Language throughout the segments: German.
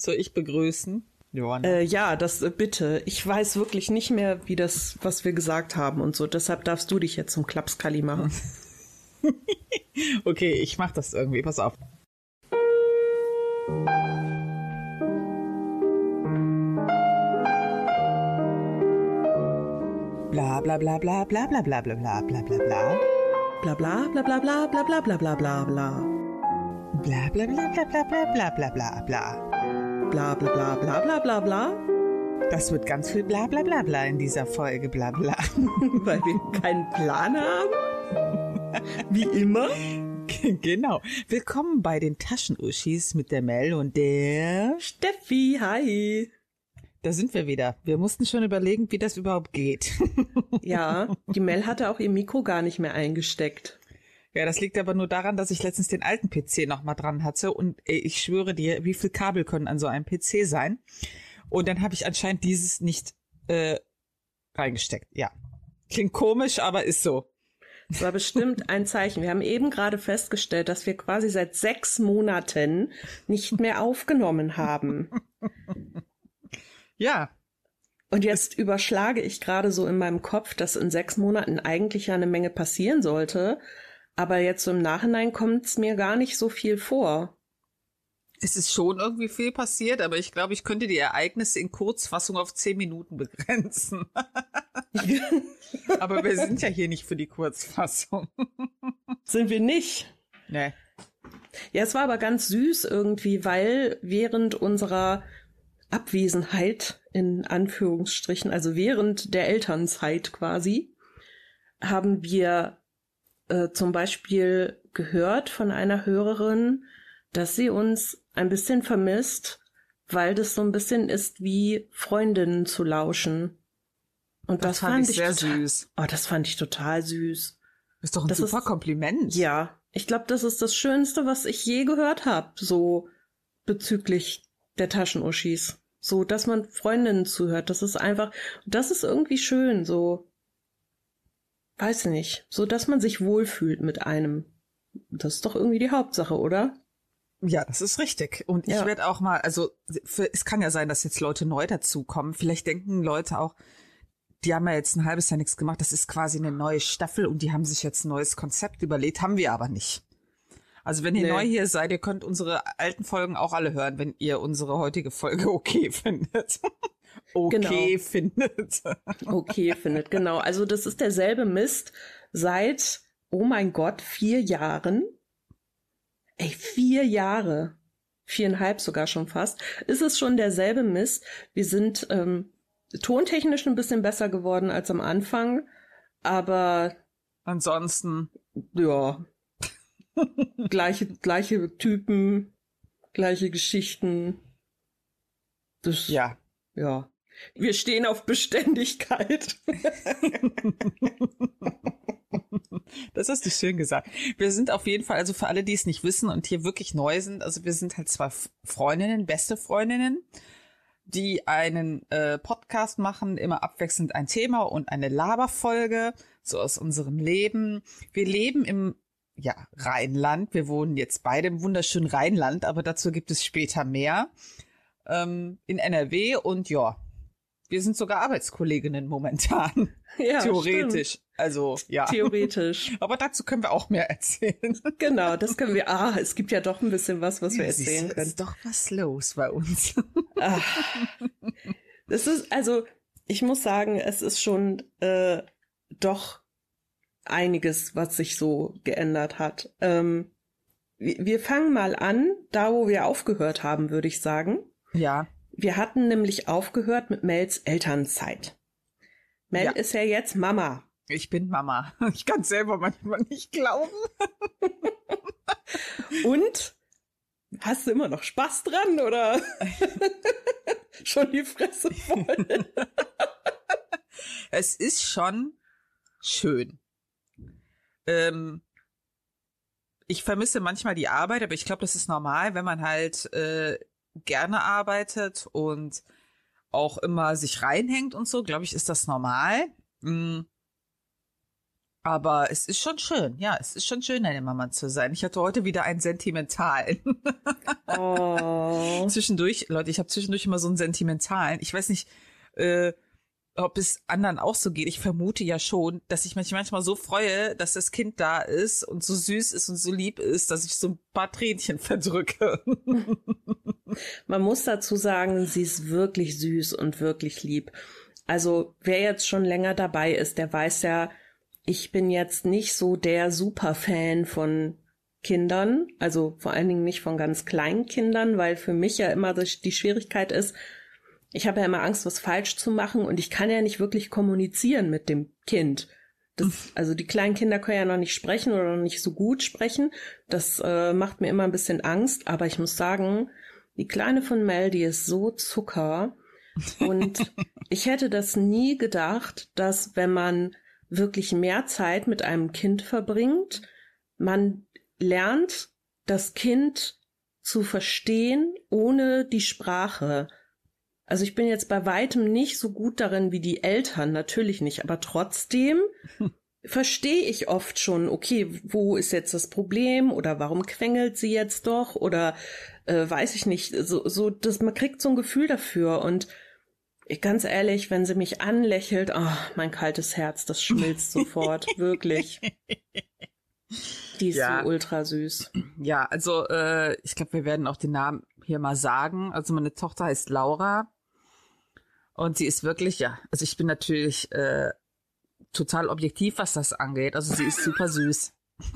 Soll ich begrüßen? Johanna. Äh, ja, das äh, bitte. Ich weiß wirklich nicht mehr, wie das, was wir gesagt haben und so. Deshalb darfst du dich jetzt zum Klapskalli machen. okay, ich mach das irgendwie. Pass auf. Bla bla bla bla bla bla bla bla bla bla bla bla. Bla bla bla bla bla bla bla bla bla bla bla. Bla bla bla bla bla bla bla bla bla bla. Bla bla bla bla bla bla bla. Das wird ganz viel bla bla bla bla in dieser Folge, bla bla. Weil wir keinen Plan haben. Wie immer. Genau. Willkommen bei den Taschenuschis mit der Mel und der Steffi. Hi. Da sind wir wieder. Wir mussten schon überlegen, wie das überhaupt geht. Ja, die Mel hatte auch ihr Mikro gar nicht mehr eingesteckt. Ja, das liegt aber nur daran, dass ich letztens den alten PC noch mal dran hatte und ey, ich schwöre dir, wie viel Kabel können an so einem PC sein? Und dann habe ich anscheinend dieses nicht äh, reingesteckt. Ja, klingt komisch, aber ist so. Das war bestimmt ein Zeichen. Wir haben eben gerade festgestellt, dass wir quasi seit sechs Monaten nicht mehr aufgenommen haben. Ja. Und jetzt überschlage ich gerade so in meinem Kopf, dass in sechs Monaten eigentlich ja eine Menge passieren sollte. Aber jetzt so im Nachhinein kommt es mir gar nicht so viel vor. Es ist schon irgendwie viel passiert, aber ich glaube, ich könnte die Ereignisse in Kurzfassung auf zehn Minuten begrenzen. aber wir sind ja hier nicht für die Kurzfassung. Sind wir nicht? Nee. Ja, es war aber ganz süß irgendwie, weil während unserer Abwesenheit in Anführungsstrichen, also während der Elternzeit quasi, haben wir äh, zum Beispiel gehört von einer Hörerin, dass sie uns ein bisschen vermisst, weil das so ein bisschen ist wie Freundinnen zu lauschen. Und das, das fand, fand, ich sehr total, süß. Oh, das fand ich total süß. Ist doch ein das super ist, Kompliment. Ja, ich glaube, das ist das Schönste, was ich je gehört habe, so bezüglich der Taschenuschis. So, dass man Freundinnen zuhört. Das ist einfach, das ist irgendwie schön, so weiß ich nicht, so dass man sich wohlfühlt mit einem. Das ist doch irgendwie die Hauptsache, oder? Ja, das ist richtig. Und ich ja. werde auch mal, also für, es kann ja sein, dass jetzt Leute neu dazukommen. Vielleicht denken Leute auch, die haben ja jetzt ein halbes Jahr nichts gemacht. Das ist quasi eine neue Staffel und die haben sich jetzt ein neues Konzept überlegt. Haben wir aber nicht. Also wenn ihr nee. neu hier seid, ihr könnt unsere alten Folgen auch alle hören, wenn ihr unsere heutige Folge okay findet okay genau. findet. okay findet, genau. Also das ist derselbe Mist seit, oh mein Gott, vier Jahren. Ey, vier Jahre. Viereinhalb sogar schon fast. Ist es schon derselbe Mist. Wir sind ähm, tontechnisch ein bisschen besser geworden als am Anfang, aber ansonsten, ja, gleiche, gleiche Typen, gleiche Geschichten. Das, ja. Ja. Wir stehen auf Beständigkeit. Das hast du schön gesagt. Wir sind auf jeden Fall, also für alle, die es nicht wissen und hier wirklich neu sind, also wir sind halt zwei Freundinnen, beste Freundinnen, die einen äh, Podcast machen, immer abwechselnd ein Thema und eine Laberfolge, so aus unserem Leben. Wir leben im ja, Rheinland. Wir wohnen jetzt beide im wunderschönen Rheinland, aber dazu gibt es später mehr ähm, in NRW und ja, wir sind sogar Arbeitskolleginnen momentan. Ja, Theoretisch. Stimmt. Also, ja. Theoretisch. Aber dazu können wir auch mehr erzählen. Genau, das können wir. Ah, es gibt ja doch ein bisschen was, was wir erzählen können. Es ist doch was los bei uns. Ach, das ist, also, ich muss sagen, es ist schon äh, doch einiges, was sich so geändert hat. Ähm, wir fangen mal an, da wo wir aufgehört haben, würde ich sagen. Ja. Wir hatten nämlich aufgehört mit Mels Elternzeit. Mel ja. ist ja jetzt Mama. Ich bin Mama. Ich kann selber manchmal nicht glauben. Und hast du immer noch Spaß dran oder schon die Fresse voll? es ist schon schön. Ähm, ich vermisse manchmal die Arbeit, aber ich glaube, das ist normal, wenn man halt äh, gerne arbeitet und auch immer sich reinhängt und so, glaube ich, ist das normal. Mm. Aber es ist schon schön, ja, es ist schon schön, eine Mama zu sein. Ich hatte heute wieder einen sentimentalen. Oh. zwischendurch, Leute, ich habe zwischendurch immer so einen sentimentalen. Ich weiß nicht, äh, ob es anderen auch so geht. Ich vermute ja schon, dass ich mich manchmal so freue, dass das Kind da ist und so süß ist und so lieb ist, dass ich so ein paar Tränchen verdrücke. Man muss dazu sagen, sie ist wirklich süß und wirklich lieb. Also wer jetzt schon länger dabei ist, der weiß ja, ich bin jetzt nicht so der Superfan von Kindern, also vor allen Dingen nicht von ganz kleinen Kindern, weil für mich ja immer die Schwierigkeit ist, ich habe ja immer Angst, was falsch zu machen und ich kann ja nicht wirklich kommunizieren mit dem Kind. Das, also die kleinen Kinder können ja noch nicht sprechen oder noch nicht so gut sprechen. Das äh, macht mir immer ein bisschen Angst, aber ich muss sagen, die Kleine von Mel, die ist so Zucker. Und ich hätte das nie gedacht, dass wenn man wirklich mehr Zeit mit einem Kind verbringt, man lernt, das Kind zu verstehen ohne die Sprache. Also ich bin jetzt bei weitem nicht so gut darin wie die Eltern, natürlich nicht, aber trotzdem verstehe ich oft schon, okay, wo ist jetzt das Problem oder warum quengelt sie jetzt doch oder äh, weiß ich nicht, so, so, dass man kriegt so ein Gefühl dafür und ich, ganz ehrlich, wenn sie mich anlächelt, oh, mein kaltes Herz, das schmilzt sofort, wirklich. Die ist ja. so ultra süß. Ja, also äh, ich glaube, wir werden auch den Namen hier mal sagen. Also meine Tochter heißt Laura und sie ist wirklich, ja, also ich bin natürlich äh, total objektiv, was das angeht. Also sie ist super süß.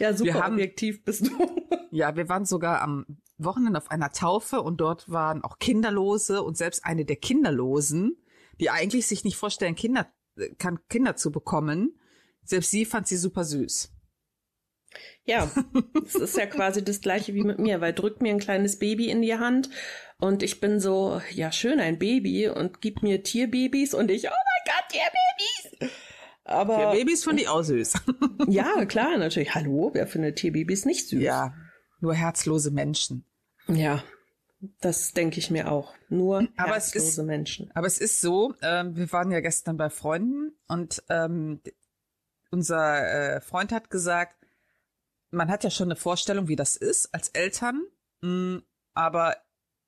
ja, super haben, objektiv bist du. ja, wir waren sogar am Wochenende auf einer Taufe und dort waren auch Kinderlose und selbst eine der Kinderlosen, die eigentlich sich nicht vorstellen, Kinder, kann Kinder zu bekommen, selbst sie fand sie super süß. Ja, es ist ja quasi das gleiche wie mit mir, weil drückt mir ein kleines Baby in die Hand und ich bin so, ja schön, ein Baby und gibt mir Tierbabys und ich, oh mein Gott, Tierbabys! Aber Tierbabys finde ich auch süß. ja, klar, natürlich. Hallo, wer findet Tierbabys nicht süß? Ja, nur herzlose Menschen. Ja, das denke ich mir auch. Nur aber herzlose es ist, Menschen. Aber es ist so, ähm, wir waren ja gestern bei Freunden und ähm, unser äh, Freund hat gesagt, man hat ja schon eine Vorstellung, wie das ist als Eltern, mh, mm, aber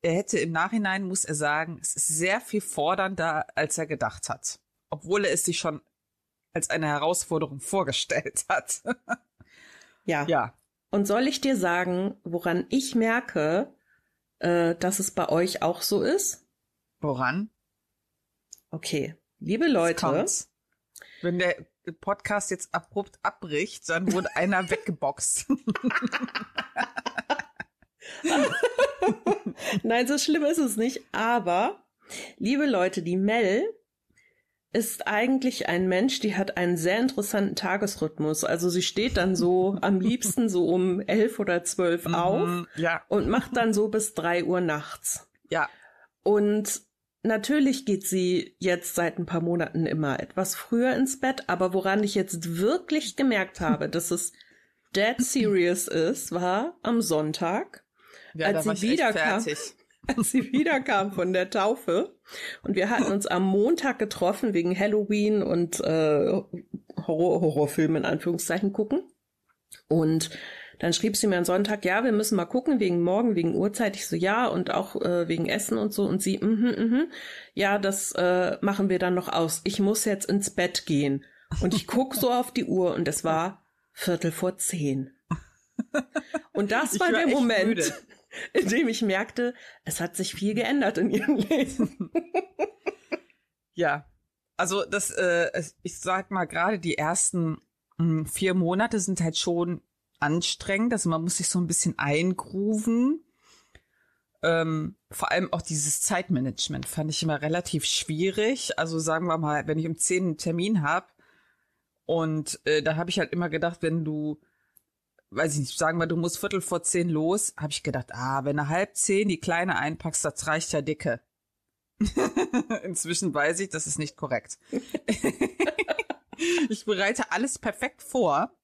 er hätte im Nachhinein, muss er sagen, es ist sehr viel fordernder, als er gedacht hat. Obwohl er es sich schon als eine Herausforderung vorgestellt hat. ja. Ja. Und soll ich dir sagen, woran ich merke, äh, dass es bei euch auch so ist? Woran? Okay. Liebe Leute. Wenn der Podcast jetzt abrupt abbricht, dann wurde einer weggeboxt. Nein, so schlimm ist es nicht. Aber, liebe Leute, die Mel ist eigentlich ein Mensch, die hat einen sehr interessanten Tagesrhythmus. Also sie steht dann so am liebsten so um elf oder zwölf mhm, auf ja. und macht dann so bis drei Uhr nachts. Ja. Und natürlich geht sie jetzt seit ein paar Monaten immer etwas früher ins Bett, aber woran ich jetzt wirklich gemerkt habe, dass es dead serious ist, war am Sonntag, ja, als sie wiederkam. Als sie wiederkam von der Taufe und wir hatten uns am Montag getroffen wegen Halloween und äh, Horror Horrorfilm in Anführungszeichen gucken. Und dann schrieb sie mir am Sonntag, ja, wir müssen mal gucken, wegen morgen, wegen Uhrzeit. Ich so, ja, und auch äh, wegen Essen und so. Und sie, mhm, mhm, ja, das äh, machen wir dann noch aus. Ich muss jetzt ins Bett gehen. Und ich guck so auf die Uhr und es war Viertel vor zehn. Und das war, war der Moment, müde. in dem ich merkte, es hat sich viel geändert in ihrem Leben. ja, also das, äh, ich sag mal, gerade die ersten mh, hm, vier Monate sind halt schon anstrengend. Also man muss sich so ein bisschen eingrooven. Ähm, vor allem auch dieses Zeitmanagement fand ich immer relativ schwierig. Also sagen wir mal, wenn ich um zehn einen Termin habe und äh, da habe ich halt immer gedacht, wenn du weiß ich nicht, sagen wir, du musst Viertel vor zehn los, habe ich gedacht, ah, wenn du halb zehn die Kleine einpackst, das reicht ja dicke. Inzwischen weiß ich, das ist nicht korrekt. ich bereite alles perfekt vor.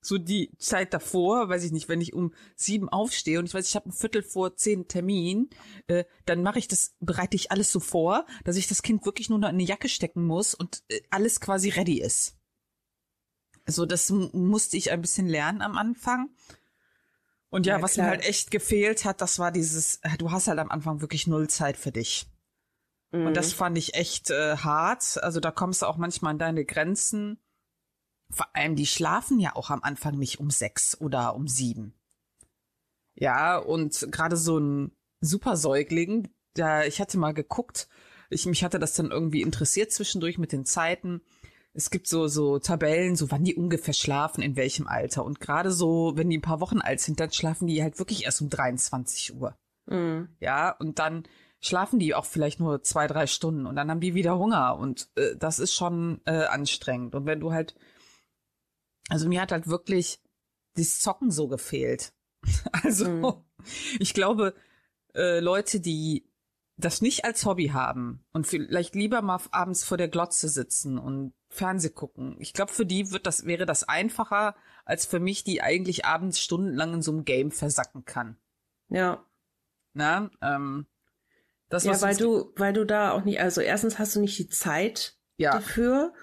so die Zeit davor, weiß ich nicht, wenn ich um sieben aufstehe und ich weiß, ich habe ein Viertel vor zehn Termin, äh, dann mache ich das, bereite ich alles so vor, dass ich das Kind wirklich nur noch in eine Jacke stecken muss und äh, alles quasi ready ist. So, das musste ich ein bisschen lernen am Anfang. Und ja, ja was klar. mir halt echt gefehlt hat, das war dieses, äh, du hast halt am Anfang wirklich null Zeit für dich. Mhm. Und das mhm. fand ich echt äh, hart. Also da kommst du auch manchmal an deine Grenzen. Vor allem, die schlafen ja auch am Anfang nicht um sechs oder um sieben. Ja, und gerade so ein Supersäugling, da, ich hatte mal geguckt, ich, mich hatte das dann irgendwie interessiert zwischendurch mit den Zeiten es gibt so, so Tabellen, so wann die ungefähr schlafen, in welchem Alter. Und gerade so, wenn die ein paar Wochen alt sind, dann schlafen die halt wirklich erst um 23 Uhr. Mhm. Ja, und dann schlafen die auch vielleicht nur zwei, drei Stunden und dann haben die wieder Hunger und äh, das ist schon äh, anstrengend. Und wenn du halt, also mir hat halt wirklich das Zocken so gefehlt. also mhm. ich glaube, äh, Leute, die das nicht als Hobby haben und vielleicht lieber mal abends vor der Glotze sitzen und Fernseh gucken. Ich glaube, für die wird das, wäre das einfacher, als für mich, die eigentlich abends stundenlang in so einem Game versacken kann. Ja. Na, ähm, das Ja, weil du, weil du da auch nicht, also erstens hast du nicht die Zeit ja. dafür.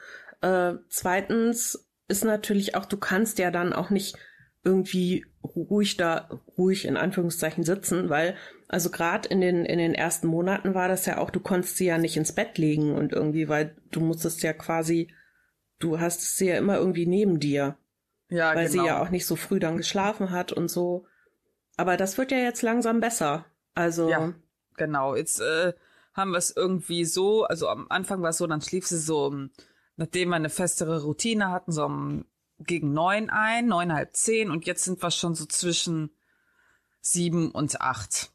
Äh, zweitens ist natürlich auch, du kannst ja dann auch nicht irgendwie ruhig da, ruhig in Anführungszeichen sitzen, weil, also gerade in den, in den ersten Monaten war das ja auch, du konntest sie ja nicht ins Bett legen und irgendwie, weil du musstest ja quasi, du hast sie ja immer irgendwie neben dir. Ja, weil genau. sie ja auch nicht so früh dann geschlafen hat und so. Aber das wird ja jetzt langsam besser. Also. Ja, genau. Jetzt äh, haben wir es irgendwie so, also am Anfang war es so, dann schlief sie so, nachdem wir eine festere Routine hatten, so um gegen neun ein, neun, halb zehn und jetzt sind wir schon so zwischen sieben und acht.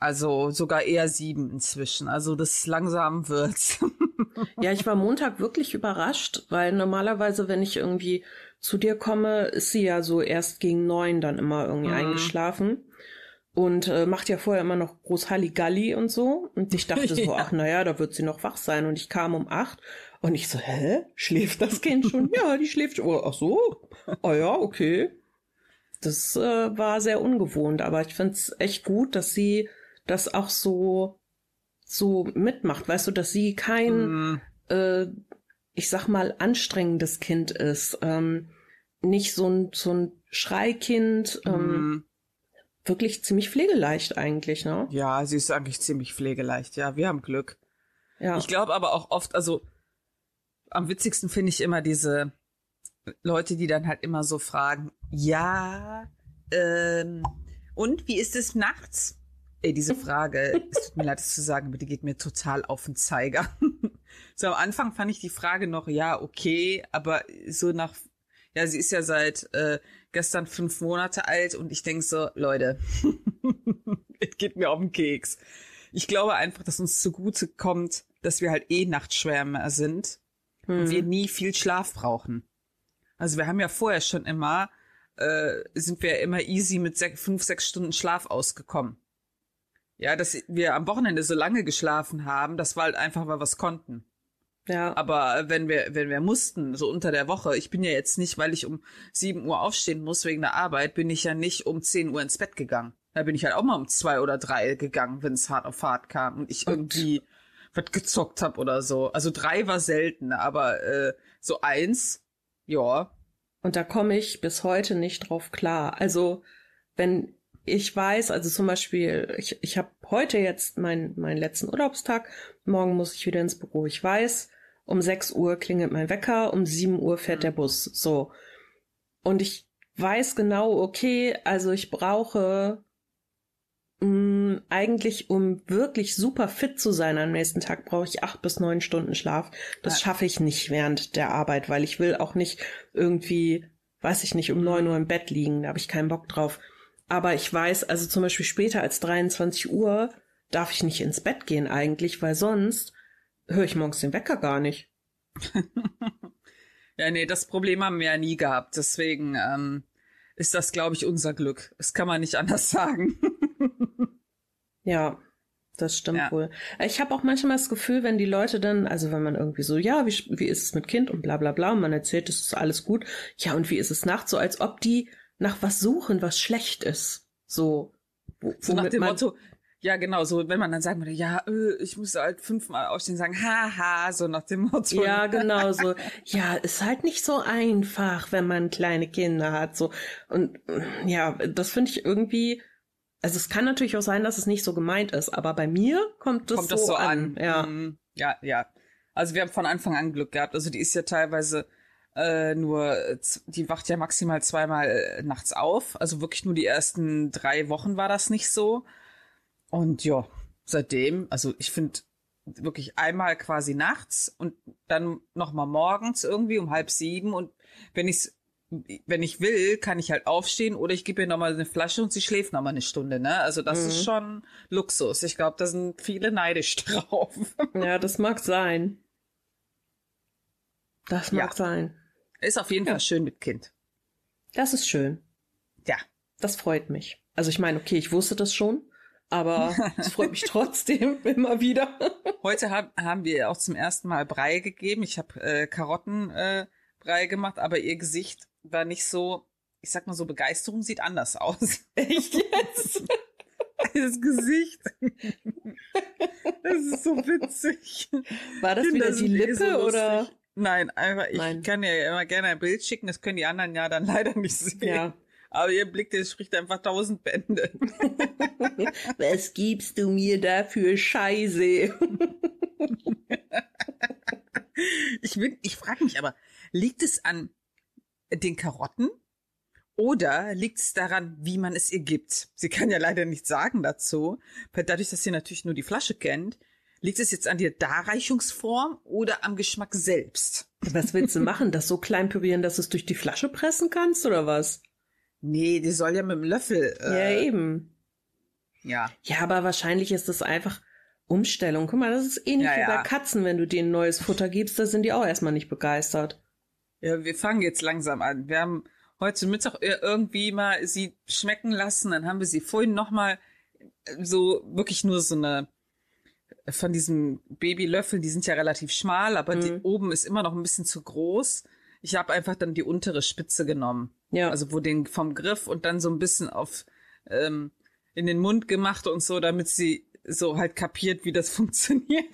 Also sogar eher sieben inzwischen. Also das langsam wird's. ja, ich war Montag wirklich überrascht, weil normalerweise, wenn ich irgendwie zu dir komme, ist sie ja so erst gegen neun dann immer irgendwie mhm. eingeschlafen und äh, macht ja vorher immer noch groß Halligalli und so. Und ich dachte so, ja. ach naja, da wird sie noch wach sein. Und ich kam um acht und ich so, hä? Schläft das Kind schon? ja, die schläft schon. Ach so? Ah ja, okay. Das äh, war sehr ungewohnt, aber ich find's echt gut, dass sie das auch so so mitmacht. Weißt du, dass sie kein, mm. äh, ich sag mal, anstrengendes Kind ist. Ähm, nicht so ein, so ein Schreikind. Ähm, mm. Wirklich ziemlich pflegeleicht eigentlich, ne? Ja, sie ist eigentlich ziemlich pflegeleicht. Ja, wir haben Glück. Ja. Ich glaube aber auch oft, also am witzigsten finde ich immer diese Leute, die dann halt immer so fragen, ja, ähm, und wie ist es nachts? Ey, diese Frage, es tut mir leid, das zu sagen, aber die geht mir total auf den Zeiger. so am Anfang fand ich die Frage noch, ja, okay, aber so nach, ja, sie ist ja seit äh, gestern fünf Monate alt und ich denke so, Leute, es geht mir auf den Keks. Ich glaube einfach, dass uns zugute kommt, dass wir halt eh Nachtschwärmer sind hm. und wir mhm. nie viel Schlaf brauchen. Also wir haben ja vorher schon immer, äh, sind wir immer easy mit sech, fünf, sechs Stunden Schlaf ausgekommen. Ja, dass wir am Wochenende so lange geschlafen haben, das war halt einfach, weil wir es konnten. Ja. Aber wenn wir, wenn wir mussten, so unter der Woche, ich bin ja jetzt nicht, weil ich um sieben Uhr aufstehen muss wegen der Arbeit, bin ich ja nicht um zehn Uhr ins Bett gegangen. Da bin ich halt auch mal um zwei oder drei gegangen, wenn es hart auf hart kam und ich irgendwie was gezockt hab oder so. Also drei war selten, aber äh, so eins, ja. Und da komme ich bis heute nicht drauf klar. Also wenn ich weiß, also zum Beispiel, ich, ich habe heute jetzt meinen meinen letzten Urlaubstag, morgen muss ich wieder ins Büro. Ich weiß, um 6 Uhr klingelt mein Wecker, um 7 Uhr fährt der Bus. So. Und ich weiß genau, okay, also ich brauche mh, eigentlich, um wirklich super fit zu sein am nächsten Tag, brauche ich acht bis neun Stunden Schlaf. Das ja. schaffe ich nicht während der Arbeit, weil ich will auch nicht irgendwie, weiß ich nicht, um neun Uhr im Bett liegen. Da habe ich keinen Bock drauf. Aber ich weiß, also zum Beispiel später als 23 Uhr darf ich nicht ins Bett gehen eigentlich, weil sonst höre ich morgens den Wecker gar nicht. ja, nee, das Problem haben wir ja nie gehabt. Deswegen ähm, ist das, glaube ich, unser Glück. Das kann man nicht anders sagen. Ja. Das stimmt ja. wohl. Ich habe auch manchmal das Gefühl, wenn die Leute dann, also wenn man irgendwie so, ja, wie, wie ist es mit Kind und bla bla bla, und man erzählt, es ist alles gut, ja, und wie ist es nachts, so als ob die nach was suchen, was schlecht ist. So, wo, so nach dem Motto, ja, genau, so, wenn man dann sagen würde, ja, äh, ich muss halt fünfmal aufstehen und sagen, haha, so nach dem Motto. Ja, genau, so, ja, ist halt nicht so einfach, wenn man kleine Kinder hat, so. Und ja, das finde ich irgendwie, also es kann natürlich auch sein, dass es nicht so gemeint ist, aber bei mir kommt das, kommt so, das so an. an. Ja. Mhm. ja, ja. Also wir haben von Anfang an Glück gehabt. Also die ist ja teilweise äh, nur, die wacht ja maximal zweimal äh, nachts auf. Also wirklich nur die ersten drei Wochen war das nicht so. Und ja, seitdem, also ich finde wirklich einmal quasi nachts und dann nochmal morgens irgendwie um halb sieben und wenn ich's wenn ich will, kann ich halt aufstehen oder ich gebe ihr nochmal eine Flasche und sie schläft nochmal eine Stunde, ne? Also das mhm. ist schon Luxus. Ich glaube, da sind viele neidisch drauf. Ja, das mag sein. Das mag ja. sein. Ist auf jeden ja. Fall schön mit Kind. Das ist schön. Ja. Das freut mich. Also ich meine, okay, ich wusste das schon, aber es freut mich trotzdem immer wieder. Heute hab, haben wir auch zum ersten Mal Brei gegeben. Ich habe äh, Karottenbrei äh, gemacht, aber ihr Gesicht war nicht so, ich sag mal so, Begeisterung sieht anders aus. Echt jetzt? Das Gesicht. Das ist so witzig. War das Kinder wieder die Lippe so oder? Nein, einfach, ich Nein. kann ja immer gerne ein Bild schicken, das können die anderen ja dann leider nicht sehen. Ja. Aber ihr Blick, der spricht einfach tausend Bände. Was gibst du mir da für Scheiße? ich ich frage mich aber, liegt es an den Karotten oder liegt es daran, wie man es ihr gibt? Sie kann ja leider nichts sagen dazu. Dadurch, dass sie natürlich nur die Flasche kennt, liegt es jetzt an der Darreichungsform oder am Geschmack selbst? Was willst du machen? Das so klein pürieren, dass du es durch die Flasche pressen kannst oder was? Nee, die soll ja mit dem Löffel. Äh, ja, eben. Ja. Ja, aber wahrscheinlich ist das einfach Umstellung. Guck mal, das ist ähnlich ja, wie bei Katzen, wenn du denen neues Futter gibst, da sind die auch erstmal nicht begeistert. Ja, wir fangen jetzt langsam an. Wir haben heute Mittag irgendwie mal sie schmecken lassen, dann haben wir sie vorhin nochmal so wirklich nur so eine von diesem Babylöffel, die sind ja relativ schmal, aber mhm. die oben ist immer noch ein bisschen zu groß. Ich habe einfach dann die untere Spitze genommen. Ja. Also wo den vom Griff und dann so ein bisschen auf ähm, in den Mund gemacht und so, damit sie so halt kapiert, wie das funktioniert.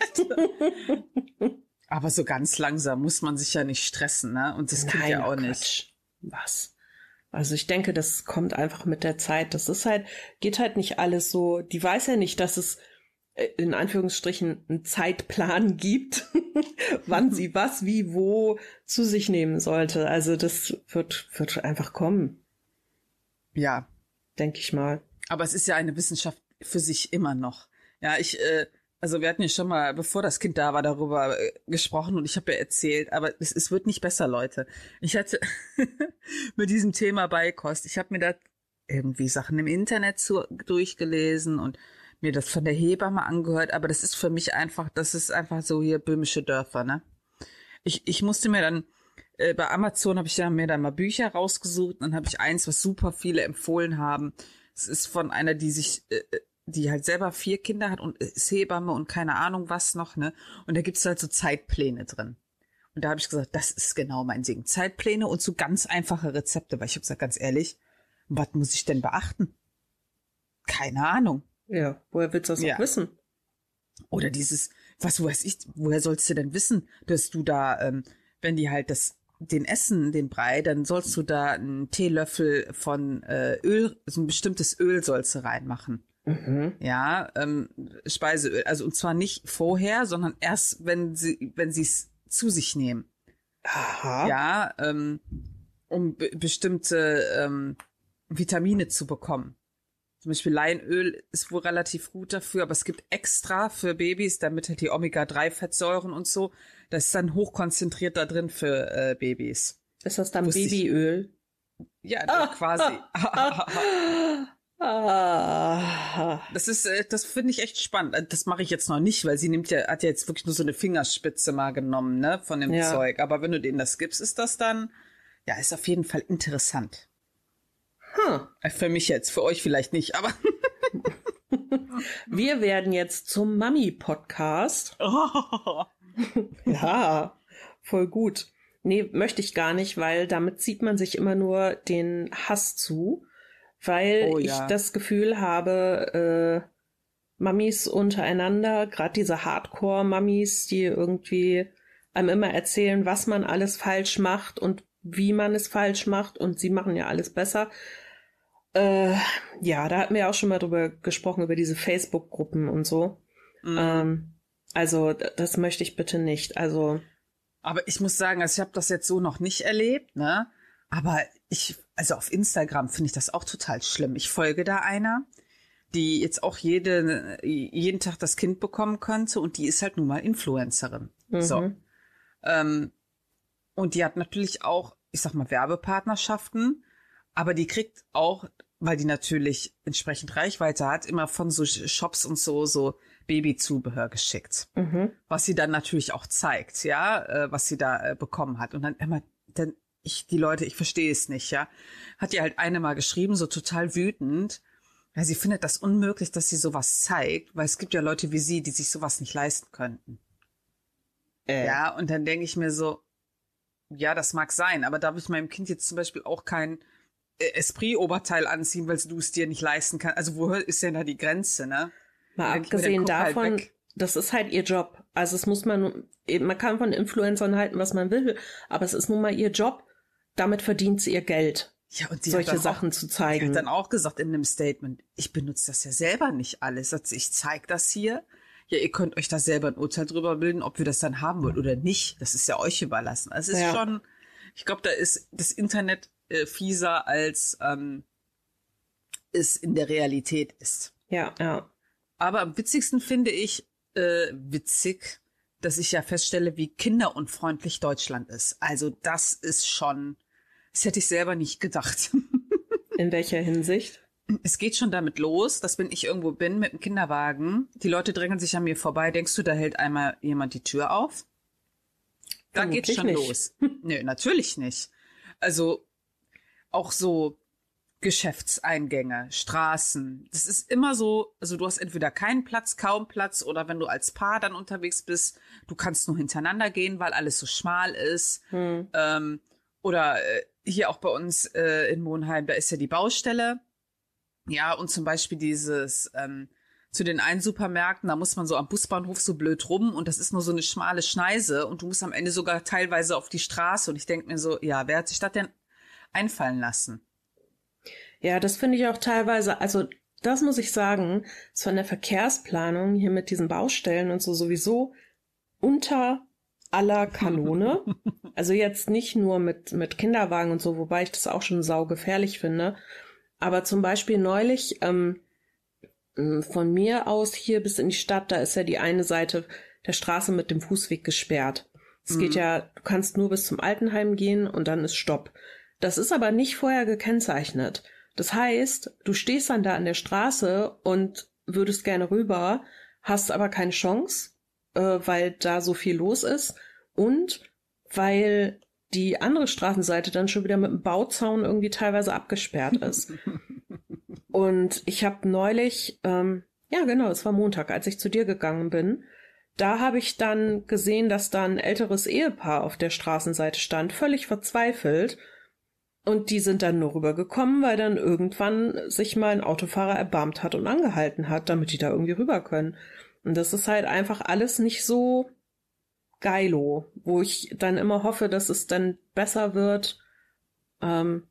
Aber so ganz langsam muss man sich ja nicht stressen, ne? Und das Kind ja auch Quatsch. nicht. Was? Also ich denke, das kommt einfach mit der Zeit. Das ist halt, geht halt nicht alles so. Die weiß ja nicht, dass es äh, in Anführungsstrichen einen Zeitplan gibt, wann sie was, wie, wo zu sich nehmen sollte. Also das wird, wird einfach kommen. Ja. Denke ich mal. Aber es ist ja eine Wissenschaft für sich immer noch. Ja, ich, äh, also wir hatten ja schon mal, bevor das Kind da war, darüber äh, gesprochen und ich habe ja erzählt, aber es, es wird nicht besser, Leute. Ich hatte mit diesem Thema Beikost, ich habe mir da irgendwie Sachen im Internet zu, durchgelesen und mir das von der Hebamme angehört, aber das ist für mich einfach, das ist einfach so hier böhmische Dörfer, ne? Ich, ich musste mir dann, äh, bei Amazon habe ich ja mir dann mal Bücher rausgesucht und dann habe ich eins, was super viele empfohlen haben. Es ist von einer, die sich äh, äh die halt selber vier Kinder hat und ist Hebamme und keine Ahnung was noch, ne? Und da gibt's halt so Zeitpläne drin. Und da habe ich gesagt, das ist genau mein Ding. Zeitpläne und so ganz einfache Rezepte, weil ich habe gesagt, ganz ehrlich, was muss ich denn beachten? Keine Ahnung. Ja, woher willst du das ja. wissen? Oder dieses, was weiß ich, woher sollst du denn wissen, dass du da, ähm, wenn die halt das den Essen, den Brei, dann sollst du da einen Teelöffel von äh, Öl, so ein bestimmtes Öl sollst du reinmachen. Mhm. Ja, ähm, Speiseöl. Also und zwar nicht vorher, sondern erst, wenn sie, wenn sie es zu sich nehmen. Aha. Ja, ähm, um bestimmte ähm, Vitamine zu bekommen. Zum Beispiel Leinöl ist wohl relativ gut dafür, aber es gibt extra für Babys, damit halt die Omega-3-Fettsäuren und so, das ist dann hochkonzentriert da drin für äh, Babys. Ist das dann Wusste Babyöl? Ich, ja, ah, quasi. Ah, ah, Ah. Das ist, äh, das finde ich echt spannend. Äh, das mache ich jetzt noch nicht, weil sie nimmt ja, hat ja jetzt wirklich nur so eine Fingerspitze mal genommen, ne, von dem ja. Zeug. Aber wenn du denen das gibst, ist das dann, ja, ist auf jeden Fall interessant. Hm. Für mich jetzt, für euch vielleicht nicht, aber. Wir werden jetzt zum Mami-Podcast. Oh. Ja, voll gut. Nee, möchte ich gar nicht, weil damit zieht man sich immer nur den Hass zu, weil Oh ich ja. das Gefühl habe, äh, Mamis untereinander, gerade diese Hardcore-Mamis, die irgendwie einem immer erzählen, was man alles falsch macht und wie man es falsch macht und sie machen ja alles besser. Äh, ja, da hatten wir auch schon mal drüber gesprochen, über diese Facebook-Gruppen und so. Mhm. Ähm, also, das möchte ich bitte nicht. Also, Aber ich muss sagen, also ich habe das jetzt so noch nicht erlebt, ne? Aber ich, also auf Instagram finde ich das auch total schlimm. Ich folge da einer, die jetzt auch jede, jeden Tag das Kind bekommen könnte und die ist halt nun mal Influencerin. So. mhm. Ähm, und die hat natürlich auch, ich sag mal, Werbepartnerschaften, aber die kriegt auch, weil die natürlich entsprechend Reichweite hat, immer von so Shops und so, so Babyzubehör geschickt Mhm. was sie dann natürlich auch zeigt, ja, äh, was sie da äh, bekommen hat. Und dann immer, dann ich, die Leute, ich verstehe es nicht, ja. Hat ihr halt eine mal geschrieben, so total wütend. Ja, sie findet das unmöglich, dass sie sowas zeigt, weil es gibt ja Leute wie sie, die sich sowas nicht leisten könnten. Äh, Ja, und dann denke ich mir so, ja, das mag sein, aber darf ich meinem Kind jetzt zum Beispiel auch kein äh, Esprit-Oberteil anziehen, weil du es dir nicht leisten kannst? Also wo ist denn da die Grenze, ne? Mal abgesehen halt davon, weg. das ist halt ihr Job. Also es muss man, man kann von Influencern halten, was man will, aber es ist nun mal ihr Job. Damit verdient sie ihr Geld, Ja, und sie solche Sachen auch, zu Sie zeigen. hat dann auch gesagt in einem Statement, ich benutze das ja selber nicht alles. Sie, Ich zeige das hier. Ja, ihr könnt euch da selber ein Urteil drüber bilden, ob wir das dann haben wollen oder nicht. Das ist ja euch überlassen. Also es ist Ja. schon, ich glaube, da ist das Internet äh, fieser, als ähm, es in der Realität ist. ja, ja. Aber am witzigsten finde ich äh, witzig, dass ich ja feststelle, wie kinderunfreundlich Deutschland ist. Also das ist schon, das hätte ich selber nicht gedacht. In welcher Hinsicht? Es geht schon damit los, dass wenn ich irgendwo bin mit dem Kinderwagen, die Leute drängen sich an mir vorbei. Denkst du, da hält einmal jemand die Tür auf? Da geht's schon nicht. los. Nö, natürlich nicht. Also auch so Geschäftseingänge, Straßen. Das ist immer so, also du hast entweder keinen Platz, kaum Platz, oder wenn du als Paar dann unterwegs bist, du kannst nur hintereinander gehen, weil alles so schmal ist. Hm. Ähm, oder äh, hier auch bei uns äh, in Monheim, da ist ja die Baustelle. Ja, und zum Beispiel dieses ähm, zu den einen Supermärkten, da muss man so am Busbahnhof so blöd rum und das ist nur so eine schmale Schneise und du musst am Ende sogar teilweise auf die Straße und ich denke mir so, ja, wer hat sich das denn einfallen lassen? Ja, das finde ich auch teilweise, also das muss ich sagen, ist von der Verkehrsplanung hier mit diesen Baustellen und so sowieso unter aller Kanone. also jetzt nicht nur mit, mit Kinderwagen und so, wobei ich das auch schon saugefährlich finde. Aber zum Beispiel neulich ähm, von mir aus hier bis in die Stadt, da ist ja die eine Seite der Straße mit dem Fußweg gesperrt. Es geht Mhm. ja, du kannst nur bis zum Altenheim gehen und dann ist Stopp. Das ist aber nicht vorher gekennzeichnet. Das heißt, du stehst dann da an der Straße und würdest gerne rüber, hast aber keine Chance, äh, weil da so viel los ist und weil die andere Straßenseite dann schon wieder mit einem Bauzaun irgendwie teilweise abgesperrt ist. und ich habe neulich, ähm, ja genau, es war Montag, als ich zu dir gegangen bin, da habe ich dann gesehen, dass da ein älteres Ehepaar auf der Straßenseite stand, völlig verzweifelt. Und die sind dann nur rübergekommen, weil dann irgendwann sich mal ein Autofahrer erbarmt hat und angehalten hat, damit die da irgendwie rüber können. Und das ist halt einfach alles nicht so geilo, wo ich dann immer hoffe, dass es dann besser wird, ähm,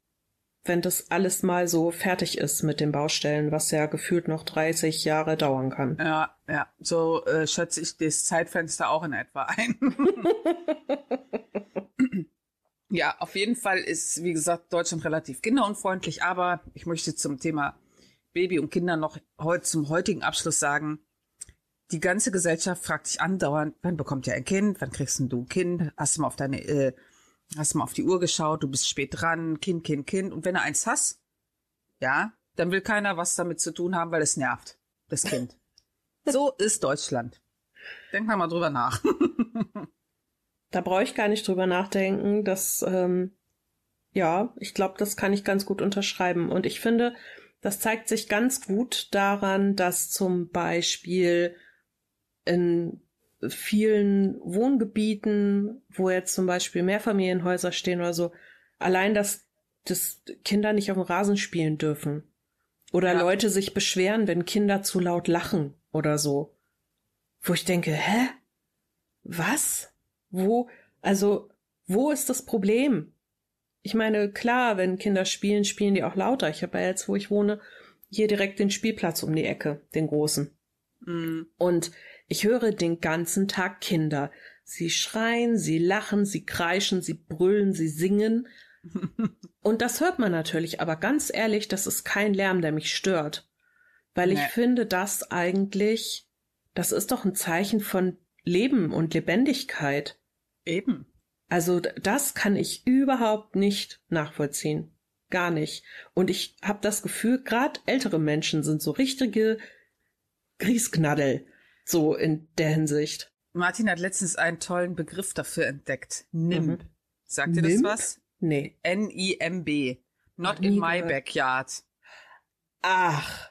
wenn das alles mal so fertig ist mit den Baustellen, was ja gefühlt noch 30 Jahre dauern kann. Ja, ja, so äh, schätze ich das Zeitfenster auch in etwa ein. ja, auf jeden Fall ist, wie gesagt, Deutschland relativ kinderunfreundlich, aber ich möchte zum Thema Baby und Kinder noch heute zum heutigen Abschluss sagen, die ganze Gesellschaft fragt sich andauernd, wann bekommt ihr ein Kind, wann kriegst du ein Kind, hast du mal auf deine, äh, hast du mal auf die Uhr geschaut, du bist spät dran, Kind, Kind, Kind, und wenn du eins hast, ja, dann will keiner was damit zu tun haben, weil es nervt, das Kind. So ist Deutschland. Denk mal mal drüber nach. Da brauche ich gar nicht drüber nachdenken. dass ähm, ja, ich glaube, das kann ich ganz gut unterschreiben. Und ich finde, Das zeigt sich ganz gut daran, dass zum Beispiel in vielen Wohngebieten, wo jetzt zum Beispiel Mehrfamilienhäuser stehen oder so, allein, dass, dass Kinder nicht auf dem Rasen spielen dürfen. Oder ja. Leute sich beschweren, wenn Kinder zu laut lachen oder so. Wo ich denke, hä? Was? Wo? Also, wo ist das Problem? Ich meine, klar, wenn Kinder spielen, spielen die auch lauter. Ich habe ja jetzt, wo ich wohne, hier direkt den Spielplatz um die Ecke, den großen. Mm. Und ich höre den ganzen Tag Kinder. Sie schreien, sie lachen, sie kreischen, sie brüllen, sie singen. Und das hört man natürlich, aber ganz ehrlich, das ist kein Lärm, der mich stört. Weil nee. ich finde, das eigentlich, das ist doch ein Zeichen von Leben und Lebendigkeit. Eben. Also das kann ich überhaupt nicht nachvollziehen. Gar nicht. Und ich habe das Gefühl, gerade ältere Menschen sind so richtige Griesknaddel, so in der Hinsicht. Martin hat letztens einen tollen Begriff dafür entdeckt. NIMB. Mhm. Sagt dir das was? Nee. N-I-M-B. Not in my backyard. Ach.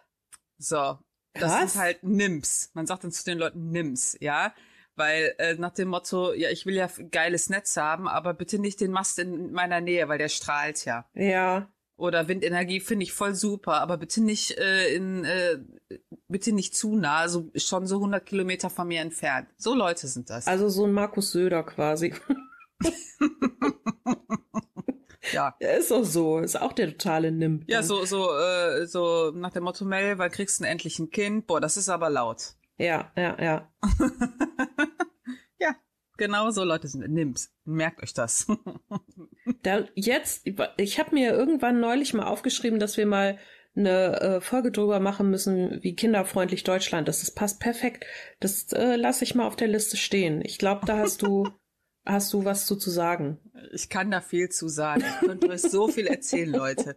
So. Das Krass. sind halt NIMS. Man sagt dann zu den Leuten NIMS, ja. Weil äh, nach dem Motto, ja, ich will ja geiles Netz haben, aber bitte nicht den Mast in meiner Nähe, weil der strahlt ja. Ja. Oder Windenergie finde ich voll super, aber bitte nicht äh, in, äh, bitte nicht zu nah, also schon so 100 Kilometer von mir entfernt. So Leute sind das. Also so ein Markus Söder quasi. ja. ja. Ist auch so. Ist auch der totale Nimmt. Ja, so, so, äh, so nach dem Motto, Mel, weil kriegst du endlich ein Kind? Boah, das ist aber laut. Ja, ja, ja. ja, genau so Leute sind. Nimm's. Merkt euch das. da, jetzt, ich habe mir irgendwann neulich mal aufgeschrieben, dass wir mal eine äh, Folge drüber machen müssen, wie kinderfreundlich Deutschland ist. Das passt perfekt. Das äh, lasse ich mal auf der Liste stehen. Ich glaube, da hast du hast du was zu, zu sagen. Ich kann da viel zu sagen. Ich könnte euch so viel erzählen, Leute.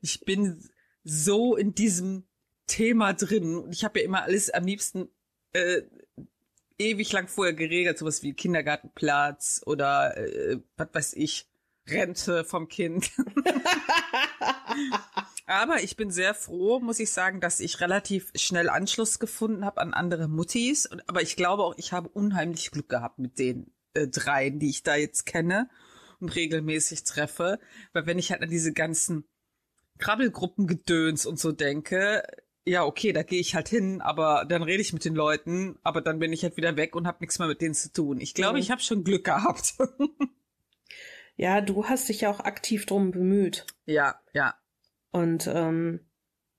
Ich bin so in diesem Thema drin. Ich habe ja immer alles am liebsten äh, ewig lang vorher geregelt, sowas wie Kindergartenplatz oder äh, was weiß ich, Rente vom Kind. Aber ich bin sehr froh, muss ich sagen, dass ich relativ schnell Anschluss gefunden habe an andere Muttis. Aber ich glaube auch, ich habe unheimlich Glück gehabt mit den äh, dreien, die ich da jetzt kenne und regelmäßig treffe. Weil wenn ich halt an diese ganzen Krabbelgruppengedöns und so denke, ja, okay, da gehe ich halt hin, aber dann rede ich mit den Leuten, aber dann bin ich halt wieder weg und habe nichts mehr mit denen zu tun. Ich glaube, mhm. ich habe schon Glück gehabt. ja, du hast dich ja auch aktiv drum bemüht. Ja, ja. Und ähm,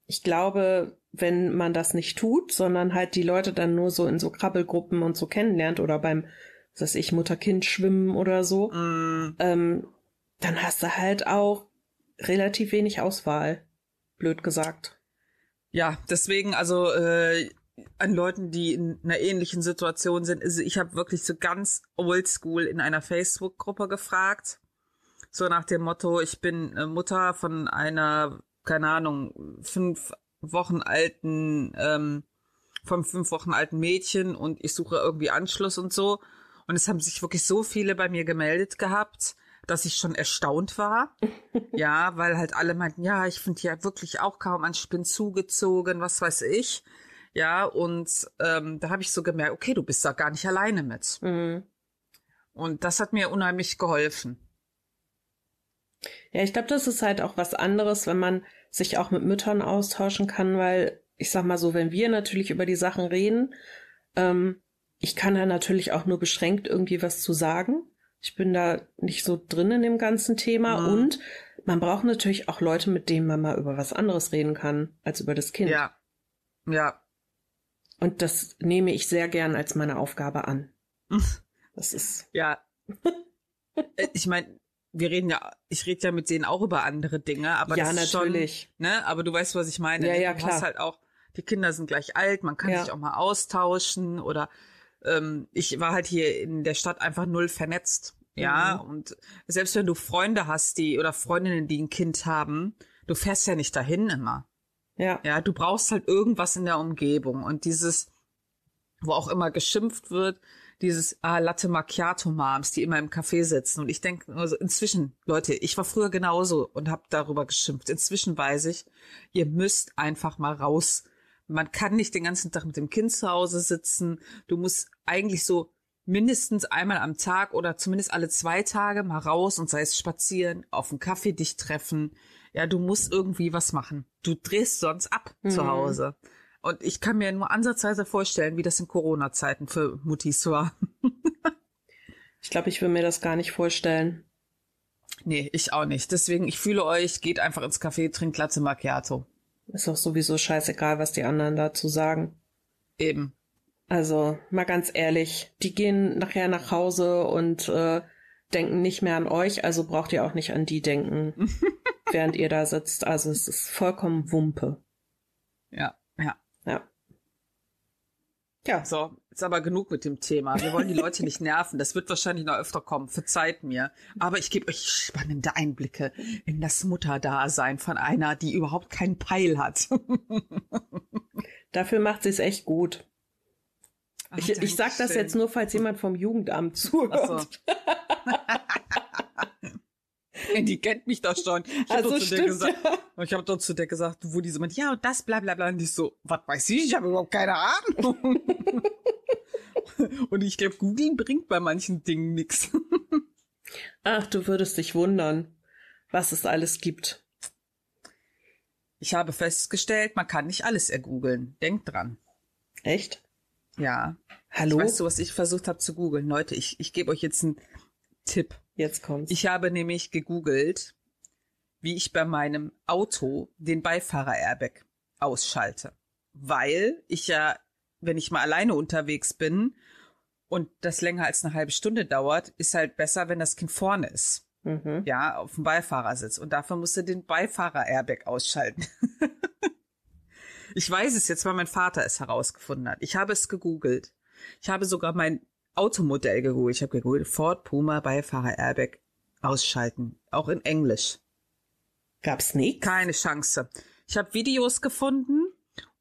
ich glaube, wenn man das nicht tut, sondern halt die Leute dann nur so in so Krabbelgruppen und so kennenlernt oder beim, was weiß ich, Mutter-Kind schwimmen oder so, mm. ähm, dann hast du halt auch relativ wenig Auswahl, blöd gesagt. Ja, deswegen, also äh, an Leuten, die in einer ähnlichen Situation sind, also ich habe wirklich so ganz oldschool in einer Facebook-Gruppe gefragt. So nach dem Motto, ich bin äh, Mutter von einer, keine Ahnung, fünf Wochen alten, ähm, vom fünf Wochen alten Mädchen und ich suche irgendwie Anschluss und so. Und es haben sich wirklich so viele bei mir gemeldet gehabt dass ich schon erstaunt war. ja, weil halt alle meinten, ja, ich finde ja wirklich auch kaum an Spinn zugezogen, was weiß ich. Ja, und ähm, da habe ich so gemerkt, okay, du bist da gar nicht alleine mit. Mhm. Und das hat mir unheimlich geholfen. Ja, ich glaube, das ist halt auch was anderes, wenn man sich auch mit Müttern austauschen kann, weil ich sag mal so, wenn wir natürlich über die Sachen reden, ähm, ich kann da natürlich auch nur beschränkt irgendwie was zu sagen. Ich bin da nicht so drin in dem ganzen Thema mhm. und man braucht natürlich auch Leute, mit denen man mal über was anderes reden kann als über das Kind. Ja. Ja. Und das nehme ich sehr gern als meine Aufgabe an. Das ist. Ja. Ich meine, wir reden ja, ich rede ja mit denen auch über andere Dinge, aber ja, das ist natürlich. Schon, ne, aber du weißt, was ich meine. Ja, ne? ja, du klar. hast halt auch, die Kinder sind gleich alt, man kann ja. sich auch mal austauschen oder ähm, ich war halt hier in der Stadt einfach null vernetzt. Ja, mhm. und selbst wenn du Freunde hast, die oder Freundinnen, die ein Kind haben, du fährst ja nicht dahin immer. Ja. Ja, du brauchst halt irgendwas in der Umgebung und dieses, wo auch immer geschimpft wird, dieses ah, Latte Macchiato Moms, die immer im Café sitzen. Und ich denke, also inzwischen, Leute, ich war früher genauso und habe darüber geschimpft. Inzwischen weiß ich, ihr müsst einfach mal raus. Man kann nicht den ganzen Tag mit dem Kind zu Hause sitzen. Du musst eigentlich so mindestens einmal am Tag oder zumindest alle zwei Tage mal raus und sei es spazieren, auf einen Kaffee dich treffen. Ja, du musst irgendwie was machen. Du drehst sonst ab mhm. zu Hause. Und ich kann mir nur ansatzweise vorstellen, wie das in Corona-Zeiten für Muttis war. ich glaube, ich will mir das gar nicht vorstellen. Nee, ich auch nicht. Deswegen, ich fühle euch, geht einfach ins Café, trinkt Latte Macchiato. Ist doch sowieso scheißegal, was die anderen dazu sagen. Eben. Also, mal ganz ehrlich, die gehen nachher nach Hause und äh, denken nicht mehr an euch, also braucht ihr auch nicht an die denken, während ihr da sitzt. Also es ist vollkommen Wumpe. Ja, ja. Ja. Ja. So, ist aber genug mit dem Thema. Wir wollen die Leute nicht nerven. Das wird wahrscheinlich noch öfter kommen. Verzeiht mir. Aber ich gebe euch spannende Einblicke in das Mutterdasein von einer, die überhaupt keinen Peil hat. Dafür macht sie es echt gut. Ach, ich, ich sag das jetzt nur, falls jemand vom Jugendamt zuhört. Die kennt mich doch schon. Ich habe also, zu gesagt, ja. ich habe doch zu der gesagt, wo die so meint, ja und das, bla bla bla. Und ich so, was weiß ich, ich habe überhaupt keine Ahnung. und ich glaube, googeln bringt bei manchen Dingen nichts. Ach, du würdest dich wundern, was es alles gibt. Ich habe festgestellt, man kann nicht alles ergoogeln. Denk dran. Echt? Ja. Hallo? Weißt du, was ich versucht habe zu googeln? Leute, ich, ich gebe euch jetzt einen Tipp. Jetzt kommt's. Ich habe nämlich gegoogelt, wie ich bei meinem Auto den Beifahrer-Airbag ausschalte. Weil ich ja, wenn ich mal alleine unterwegs bin und das länger als eine halbe Stunde dauert, ist halt besser, wenn das Kind vorne ist. Mhm. Ja, auf dem Beifahrersitz. Und dafür musst du den Beifahrer-Airbag ausschalten. ich weiß es jetzt, weil mein Vater es herausgefunden hat. Ich habe es gegoogelt. Ich habe sogar mein Automodell gegoogelt. Ich habe gegoogelt, Ford Puma Beifahrer Airbag ausschalten. Auch in Englisch. Gab's nicht? Keine Chance. Ich habe Videos gefunden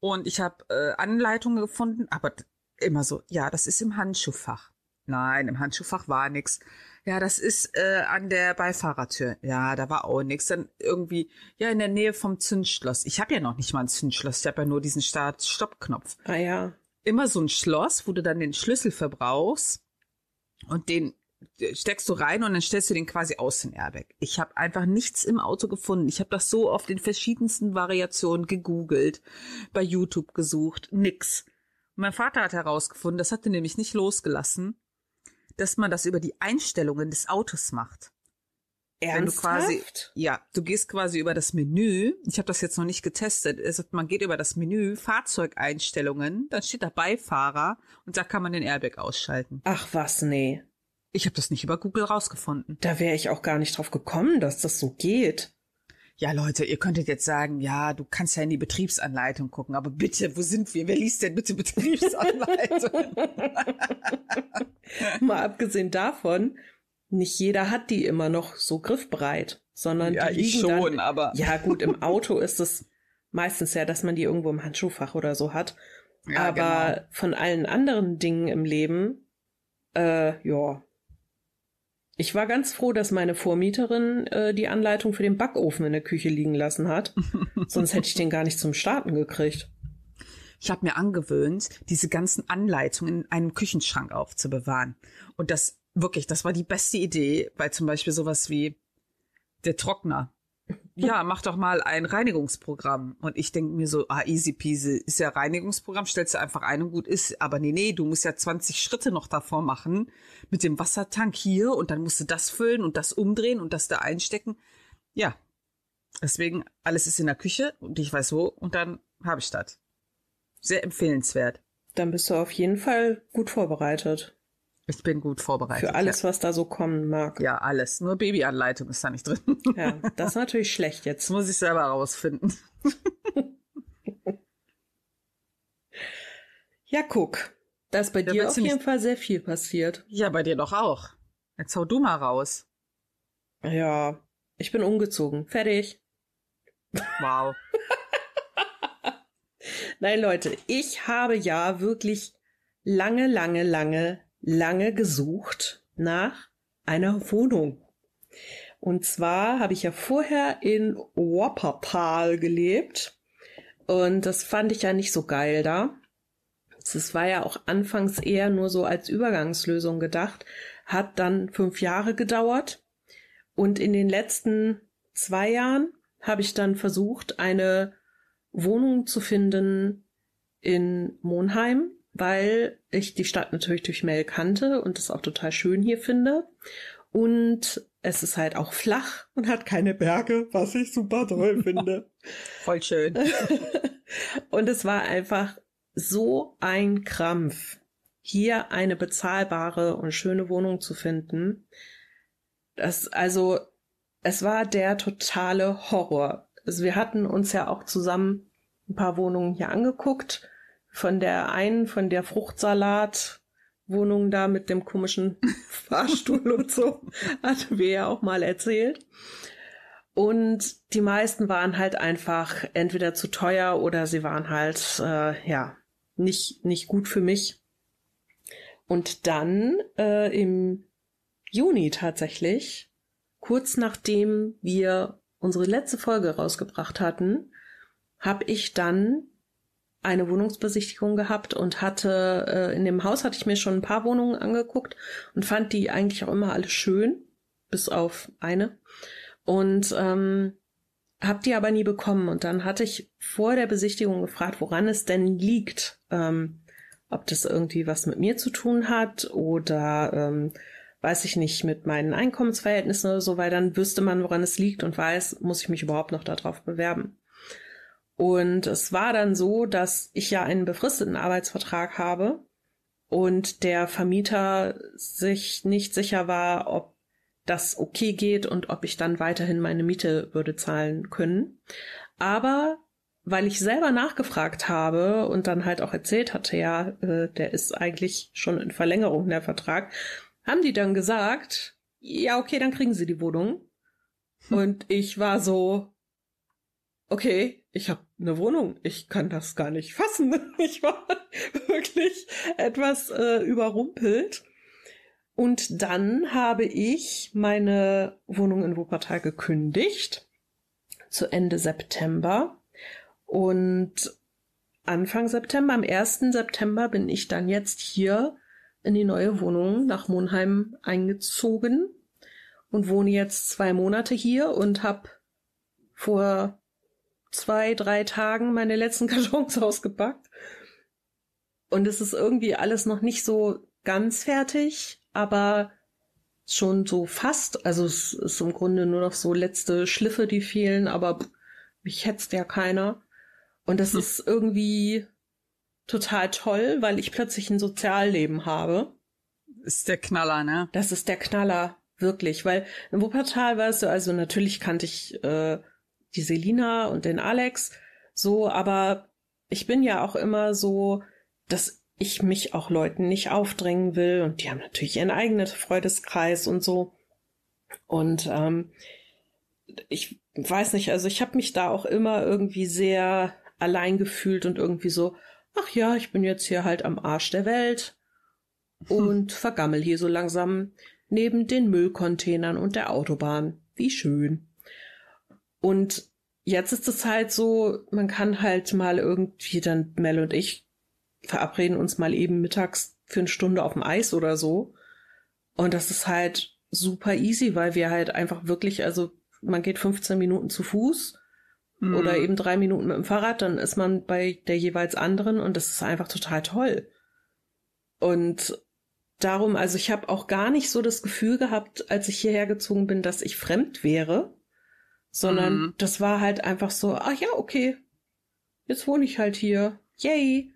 und ich habe äh, Anleitungen gefunden, aber immer so, ja, das ist im Handschuhfach. Nein, im Handschuhfach war nix. Ja, das ist äh, an der Beifahrertür. Ja, da war auch nix. Dann irgendwie, ja, in der Nähe vom Zündschloss. Ich habe ja noch nicht mal ein Zündschloss. Ich habe ja nur diesen Start-Stopp-Knopf. Ah ja immer so ein Schloss, wo du dann den Schlüssel verbrauchst und den steckst du rein und dann stellst du den quasi aus den Airbag. Ich habe einfach nichts im Auto gefunden. Ich habe das so auf den verschiedensten Variationen gegoogelt, bei YouTube gesucht, nix. Mein Vater hat herausgefunden, das hatte nämlich nicht losgelassen, dass man das über die Einstellungen des Autos macht. Ernsthaft? Wenn du quasi, ja, du gehst quasi über das Menü. Ich habe das jetzt noch nicht getestet. Also man geht über das Menü Fahrzeugeinstellungen, dann steht da Beifahrer und da kann man den Airbag ausschalten. Ach was, nee. Ich habe das nicht über Google rausgefunden. Da wäre ich auch gar nicht drauf gekommen, dass das so geht. Ja, Leute, ihr könntet jetzt sagen, ja, du kannst ja in die Betriebsanleitung gucken, aber bitte, wo sind wir? Wer liest denn bitte Betriebsanleitung? Mal abgesehen davon, nicht jeder hat die immer noch so griffbereit, sondern ja, die liegen ich schon, dann, aber ja gut, im Auto ist es meistens ja, dass man die irgendwo im Handschuhfach oder so hat. Ja, aber genau. von allen anderen Dingen im Leben, äh, ja. Ich war ganz froh, dass meine Vormieterin äh, die Anleitung für den Backofen in der Küche liegen lassen hat. Sonst hätte ich den gar nicht zum Starten gekriegt. Ich habe mir angewöhnt, diese ganzen Anleitungen in einem Küchenschrank aufzubewahren. Und das wirklich, das war die beste Idee, weil zum Beispiel sowas wie der Trockner. Ja, mach doch mal ein Reinigungsprogramm. Und ich denke mir so, ah, easy peasy, ist ja Reinigungsprogramm, stellst du einfach ein und gut ist. Aber nee, nee, du musst ja 20 Schritte noch davor machen mit dem Wassertank hier und dann musst du das füllen und das umdrehen und das da einstecken. Ja, deswegen, alles ist in der Küche und ich weiß wo und dann habe ich das. Sehr empfehlenswert. Dann bist du auf jeden Fall gut vorbereitet. Ich bin gut vorbereitet. Für alles, ja. was da so kommen mag. Ja, alles. Nur Babyanleitung ist da nicht drin. Ja, das ist natürlich schlecht jetzt. Das muss ich selber rausfinden. ja, guck. Da ist bei da dir auf jeden Fall sehr viel passiert. Ja, bei dir doch auch. Jetzt hau du mal raus. Ja, ich bin umgezogen. Fertig. Wow. Nein, Leute, ich habe ja wirklich lange, lange, lange lange gesucht nach einer Wohnung. Und zwar habe ich ja vorher in Wuppertal gelebt und das fand ich ja nicht so geil da. Das war ja auch anfangs eher nur so als Übergangslösung gedacht, hat dann fünf Jahre gedauert und in den letzten zwei Jahren habe ich dann versucht, eine Wohnung zu finden in Monheim, weil ich die Stadt natürlich durch Mail kannte und es auch total schön hier finde. Und es ist halt auch flach und hat keine Berge, was ich super toll finde. Voll schön. und es war einfach so ein Krampf, hier eine bezahlbare und schöne Wohnung zu finden. Das, also, es war der totale Horror. Also wir hatten uns ja auch zusammen ein paar Wohnungen hier angeguckt. Von der einen, von der Fruchtsalat Wohnung da mit dem komischen Fahrstuhl und so, hatten wir ja auch mal erzählt. Und die meisten waren halt einfach entweder zu teuer oder sie waren halt, äh, ja, nicht, nicht gut für mich. Und dann äh, im Juni tatsächlich, kurz nachdem wir unsere letzte Folge rausgebracht hatten, habe ich dann eine Wohnungsbesichtigung gehabt und hatte äh, in dem Haus hatte ich mir schon ein paar Wohnungen angeguckt und fand die eigentlich auch immer alle schön, bis auf eine. Und ähm, hab die aber nie bekommen. Und dann hatte ich vor der Besichtigung gefragt, woran es denn liegt. Ähm, ob das irgendwie was mit mir zu tun hat oder ähm, weiß ich nicht, mit meinen Einkommensverhältnissen oder so, weil dann wüsste man, woran es liegt und weiß, muss ich mich überhaupt noch darauf bewerben. Und es war dann so, dass ich ja einen befristeten Arbeitsvertrag habe und der Vermieter sich nicht sicher war, ob das okay geht und ob ich dann weiterhin meine Miete würde zahlen können. Aber weil ich selber nachgefragt habe und dann halt auch erzählt hatte, ja, äh, der ist eigentlich schon in Verlängerung der Vertrag, haben die dann gesagt, ja, okay, dann kriegen sie die Wohnung. Hm. Und ich war so, okay, ich habe eine Wohnung, ich kann das gar nicht fassen. Ich war wirklich etwas äh, überrumpelt. Und dann habe ich meine Wohnung in Wuppertal gekündigt zu Ende September. Und Anfang September, am 1. September bin ich dann jetzt hier in die neue Wohnung nach Monheim eingezogen und wohne jetzt zwei Monate hier und habe vor zwei, drei Tagen meine letzten Kartons ausgepackt. Und es ist irgendwie alles noch nicht so ganz fertig, aber schon so fast. Also es ist im Grunde nur noch so letzte Schliffe, die fehlen, aber mich hetzt ja keiner. Und das hm. ist irgendwie total toll, weil ich plötzlich ein Sozialleben habe. Ist der Knaller, ne? Das ist der Knaller, wirklich. Weil in Wuppertal weißt du, also natürlich kannte ich äh, die Selina und den Alex so, aber ich bin ja auch immer so, dass ich mich auch Leuten nicht aufdrängen will und die haben natürlich ihren eigenen Freudeskreis und so. Und ähm, ich weiß nicht, also ich habe mich da auch immer irgendwie sehr allein gefühlt und irgendwie so, ach ja, ich bin jetzt hier halt am Arsch der Welt und vergammel hier so langsam neben den Müllcontainern und der Autobahn. Wie schön. Und jetzt ist es halt so, man kann halt mal irgendwie dann Mel und ich verabreden uns mal eben mittags für eine Stunde auf dem Eis oder so. Und das ist halt super easy, weil wir halt einfach wirklich, also man geht 15 Minuten zu Fuß mhm. oder eben drei Minuten mit dem Fahrrad, dann ist man bei der jeweils anderen und das ist einfach total toll. Und darum, also ich habe auch gar nicht so das Gefühl gehabt, als ich hierher gezogen bin, dass ich fremd wäre sondern mhm. das war halt einfach so, ach ja, okay, jetzt wohne ich halt hier, yay.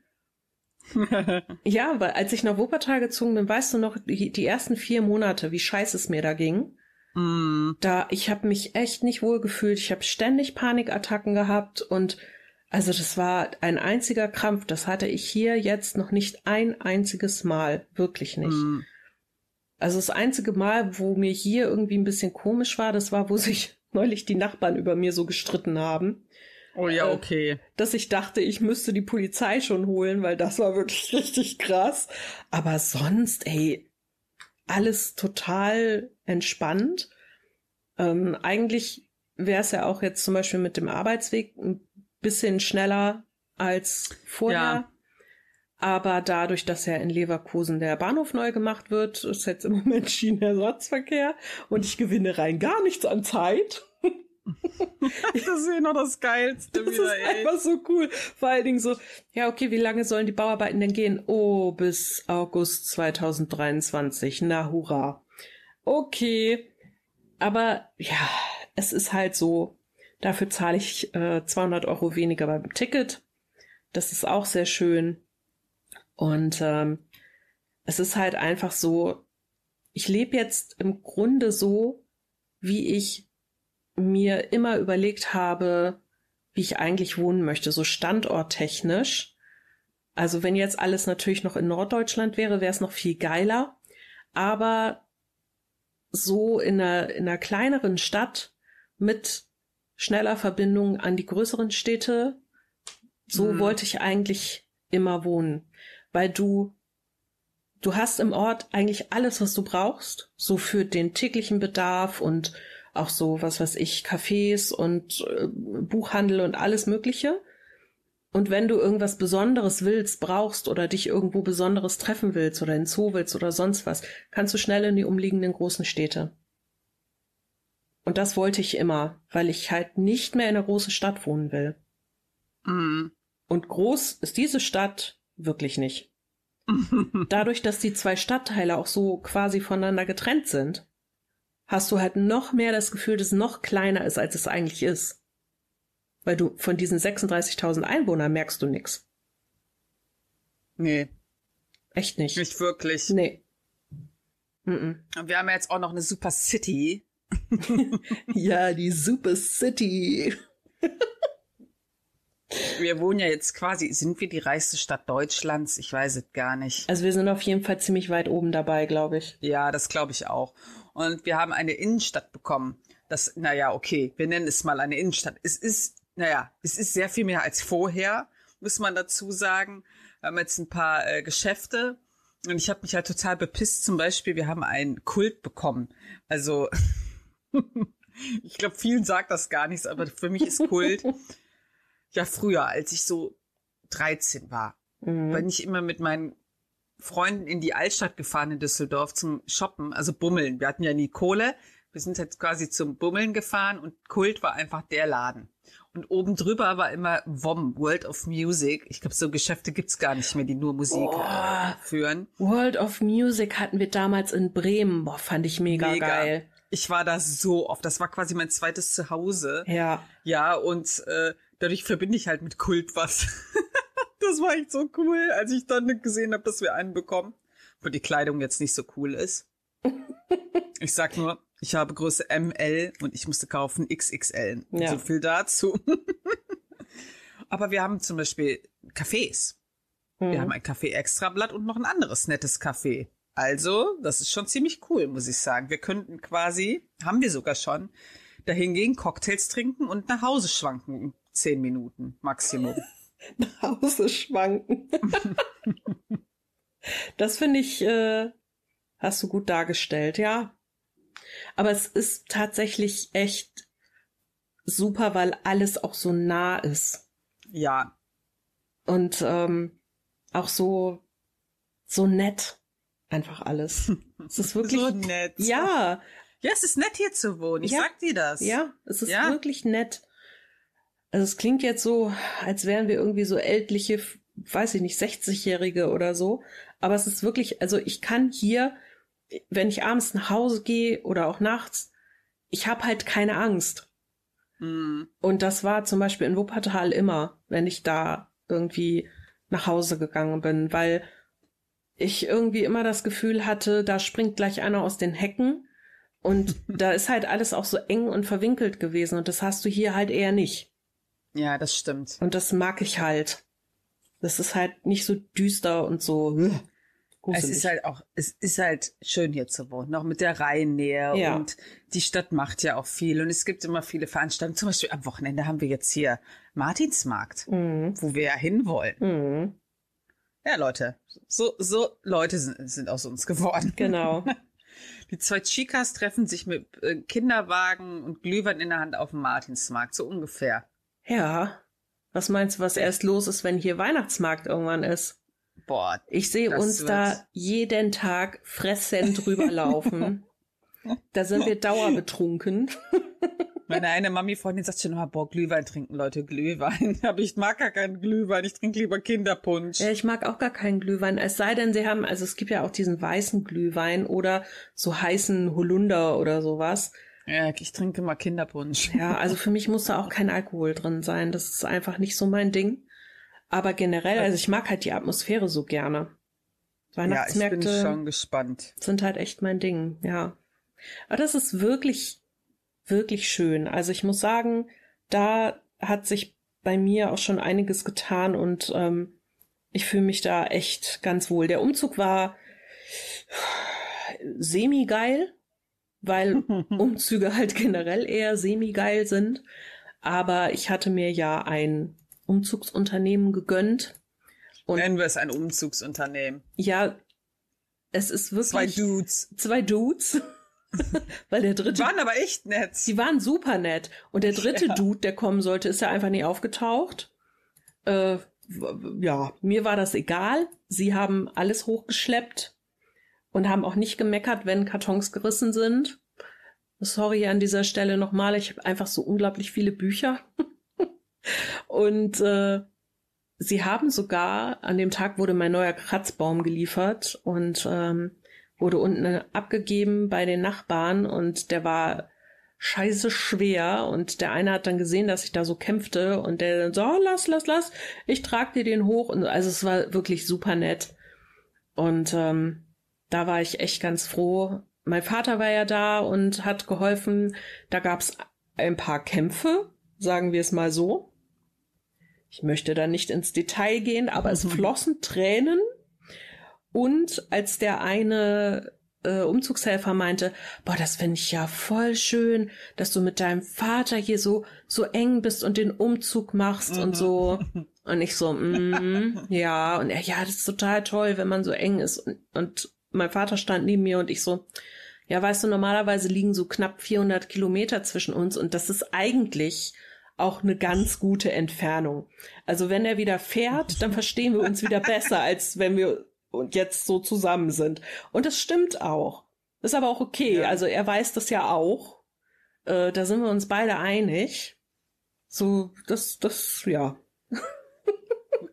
ja, weil als ich nach Wuppertal gezogen bin, weißt du noch, die, die ersten vier Monate, wie scheiße es mir da ging. Mm. Da, ich habe mich echt nicht wohl gefühlt. Ich habe ständig Panikattacken gehabt und also das war ein einziger Krampf. Das hatte ich hier jetzt noch nicht ein einziges Mal, wirklich nicht. Mm. Also das einzige Mal, wo mir hier irgendwie ein bisschen komisch war, das war, wo sich neulich die Nachbarn über mir so gestritten haben. Oh ja, okay. Äh, dass ich dachte, ich müsste die Polizei schon holen, weil das war wirklich richtig krass. Aber sonst, ey, alles total entspannt. Ähm, eigentlich wäre es ja auch jetzt zum Beispiel mit dem Arbeitsweg ein bisschen schneller als vorher. Ja. Aber dadurch, dass ja in Leverkusen der Bahnhof neu gemacht wird, ist jetzt im Moment Schienenersatzverkehr und ich gewinne rein gar nichts an Zeit. das ist ja noch das Geilste das wieder, ist ey. einfach so cool. Vor allen Dingen so, ja, okay, wie lange sollen die Bauarbeiten denn gehen? Oh, bis August 2023. Na, hurra. Okay. Aber ja, es ist halt so, dafür zahle ich äh, 200 Euro weniger beim Ticket. Das ist auch sehr schön. Und ähm, es ist halt einfach so, ich lebe jetzt im Grunde so, wie ich mir immer überlegt habe, wie ich eigentlich wohnen möchte, so standorttechnisch. Also wenn jetzt alles natürlich noch in Norddeutschland wäre, wäre es noch viel geiler. Aber so in einer, in einer kleineren Stadt mit schneller Verbindung an die größeren Städte, so hm. wollte ich eigentlich immer wohnen weil du du hast im Ort eigentlich alles, was du brauchst, so für den täglichen Bedarf und auch so, was weiß ich, Cafés und äh, Buchhandel und alles Mögliche. Und wenn du irgendwas Besonderes willst, brauchst oder dich irgendwo Besonderes treffen willst oder in Zoo willst oder sonst was, kannst du schnell in die umliegenden großen Städte. Und das wollte ich immer, weil ich halt nicht mehr in einer großen Stadt wohnen will. Mhm. Und groß ist diese Stadt wirklich nicht. Dadurch, dass die zwei Stadtteile auch so quasi voneinander getrennt sind, hast du halt noch mehr das Gefühl, dass es noch kleiner ist, als es eigentlich ist. Weil du von diesen 36.000 Einwohnern merkst du nichts. Nee. Echt nicht. Nicht wirklich. Nee. Mm -mm. Wir haben ja jetzt auch noch eine Super City. ja, die Super City. Wir wohnen ja jetzt quasi, sind wir die reichste Stadt Deutschlands? Ich weiß es gar nicht. Also wir sind auf jeden Fall ziemlich weit oben dabei, glaube ich. Ja, das glaube ich auch. Und wir haben eine Innenstadt bekommen. Das, naja, okay, wir nennen es mal eine Innenstadt. Es ist, naja, es ist sehr viel mehr als vorher, muss man dazu sagen. Wir haben jetzt ein paar äh, Geschäfte und ich habe mich halt total bepisst. Zum Beispiel, wir haben einen Kult bekommen. Also, ich glaube, vielen sagt das gar nichts, aber für mich ist Kult ja früher, als ich so 13 war, mhm. bin ich immer mit meinen Freunden in die Altstadt gefahren in Düsseldorf zum Shoppen, also Bummeln. Wir hatten ja nie Kohle. Wir sind jetzt quasi zum Bummeln gefahren und Kult war einfach der Laden. Und oben drüber war immer WOM, World of Music. Ich glaube, so Geschäfte gibt's gar nicht mehr, die nur Musik oh, führen. World of Music hatten wir damals in Bremen. Boah, fand ich mega, mega. geil. Ich war da so oft. Das war quasi mein zweites Zuhause. Ja. Ja, und äh, dadurch verbinde ich halt mit Kult was. das war echt so cool, als ich dann gesehen habe, dass wir einen bekommen. Wo die Kleidung jetzt nicht so cool ist. Ich sag nur, ich habe Größe ML und ich musste kaufen XXL. Ja. So viel dazu. Aber wir haben zum Beispiel Cafés. Mhm. Wir haben ein Café Extrablatt und noch ein anderes nettes Café. Also, das ist schon ziemlich cool, muss ich sagen. Wir könnten quasi, haben wir sogar schon, dahin gehen, Cocktails trinken und nach Hause schwanken zehn Minuten Maximum. Nach Hause schwanken. das finde ich, äh, hast du gut dargestellt, ja. Aber es ist tatsächlich echt super, weil alles auch so nah ist. Ja. Und ähm, auch so so nett einfach alles. Es ist wirklich so nett. Ja. Ja, es ist nett hier zu wohnen. Ich ja. sag dir das. Ja, es ist ja. wirklich nett. Also es klingt jetzt so, als wären wir irgendwie so ältliche, weiß ich nicht, 60-Jährige oder so. Aber es ist wirklich, also ich kann hier, wenn ich abends nach Hause gehe oder auch nachts, ich habe halt keine Angst. Mhm. Und das war zum Beispiel in Wuppertal immer, wenn ich da irgendwie nach Hause gegangen bin, weil ich irgendwie immer das Gefühl hatte, da springt gleich einer aus den Hecken und da ist halt alles auch so eng und verwinkelt gewesen und das hast du hier halt eher nicht. Ja, das stimmt. Und das mag ich halt. Das ist halt nicht so düster und so. Gruselig. Es ist halt auch, es ist halt schön hier zu wohnen, noch mit der Rheinnähe ja. und die Stadt macht ja auch viel und es gibt immer viele Veranstaltungen. Zum Beispiel am Wochenende haben wir jetzt hier Martinsmarkt, mhm. wo wir ja hinwollen. Mhm. Ja, Leute, so, so Leute sind, sind aus uns geworden. Genau. Die zwei Chicas treffen sich mit äh, Kinderwagen und Glühwein in der Hand auf dem Martinsmarkt, so ungefähr. Ja. Was meinst du, was erst los ist, wenn hier Weihnachtsmarkt irgendwann ist? Boah. Ich sehe uns da jeden Tag fressend rüberlaufen. da sind wir dauerbetrunken. Meine eine Mami-Freundin sagt schon immer, boah, Glühwein trinken, Leute, Glühwein. Aber ich mag gar keinen Glühwein, ich trinke lieber Kinderpunsch. Ja, ich mag auch gar keinen Glühwein. Es sei denn, sie haben, also es gibt ja auch diesen weißen Glühwein oder so heißen Holunder oder sowas. Ja, ich trinke mal Kinderpunsch. Ja, also für mich muss da auch kein Alkohol drin sein. Das ist einfach nicht so mein Ding. Aber generell, also ich mag halt die Atmosphäre so gerne. Weihnachtsmärkte ja, ich bin schon gespannt. sind halt echt mein Ding, ja. Aber das ist wirklich, wirklich schön. Also ich muss sagen, da hat sich bei mir auch schon einiges getan und ähm, ich fühle mich da echt ganz wohl. Der Umzug war semi-geil, weil Umzüge halt generell eher semi-geil sind. Aber ich hatte mir ja ein Umzugsunternehmen gegönnt. Und Nennen wir es ein Umzugsunternehmen. Ja, es ist wirklich. Zwei Dudes. Zwei Dudes. Weil der dritte. Die waren aber echt nett. Die waren super nett. Und der dritte ja. Dude, der kommen sollte, ist ja einfach nie aufgetaucht. Äh, ja, mir war das egal. Sie haben alles hochgeschleppt und haben auch nicht gemeckert, wenn Kartons gerissen sind. Sorry an dieser Stelle nochmal. Ich habe einfach so unglaublich viele Bücher. Und äh, sie haben sogar, an dem Tag wurde mein neuer Kratzbaum geliefert und ähm, wurde unten abgegeben bei den Nachbarn und der war scheiße schwer und der eine hat dann gesehen, dass ich da so kämpfte und der dann so, oh, lass, lass, lass, ich trag dir den hoch und also es war wirklich super nett und ähm, da war ich echt ganz froh. Mein Vater war ja da und hat geholfen. Da gab's ein paar Kämpfe, sagen wir es mal so. Ich möchte da nicht ins Detail gehen, aber es flossen Tränen. Und als der eine äh, Umzugshelfer meinte, boah, das finde ich ja voll schön, dass du mit deinem Vater hier so so eng bist und den Umzug machst mhm. und so. Und ich so, mm, ja, und er, ja, das ist total toll, wenn man so eng ist. Und, und mein Vater stand neben mir und ich so, ja, weißt du, normalerweise liegen so knapp 400 Kilometer zwischen uns und das ist eigentlich auch eine ganz gute Entfernung. Also wenn er wieder fährt, dann verstehen wir uns wieder besser, als wenn wir jetzt so zusammen sind. Und das stimmt auch. ist aber auch okay. Ja. Also er weiß das ja auch. Äh, da sind wir uns beide einig. So, das, das, ja.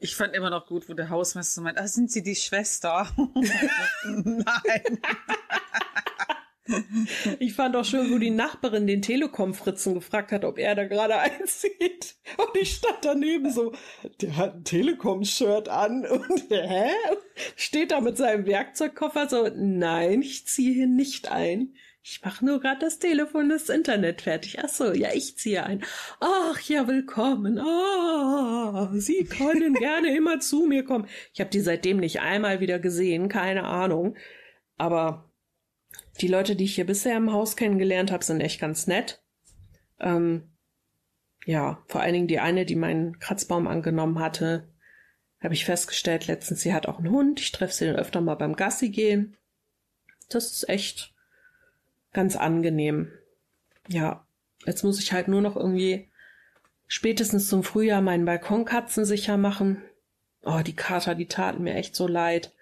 Ich fand immer noch gut, wo der Hausmeister meint, ah, sind Sie die Schwester? Nein. Ich fand auch schön, wo die Nachbarin den Telekom-Fritzen gefragt hat, ob er da gerade einzieht. Und ich stand daneben so, der hat ein Telekom-Shirt an und hä? Steht da mit seinem Werkzeugkoffer so, nein, ich ziehe hier nicht ein. Ich mache nur gerade das Telefon, das Internet fertig. Ach so, ja, ich ziehe ein. Ach ja, willkommen. Ah, Sie können gerne immer zu mir kommen. Ich habe die seitdem nicht einmal wieder gesehen, keine Ahnung. Aber die Leute, die ich hier bisher im Haus kennengelernt habe, sind echt ganz nett. Ähm, ja, vor allen Dingen die eine, die meinen Kratzbaum angenommen hatte, habe ich festgestellt letztens, sie hat auch einen Hund. Ich treffe sie dann öfter mal beim Gassi gehen. Das ist echt ganz angenehm. Ja, jetzt muss ich halt nur noch irgendwie spätestens zum Frühjahr meinen Balkonkatzen sicher machen. Oh, die Kater, die taten mir echt so leid.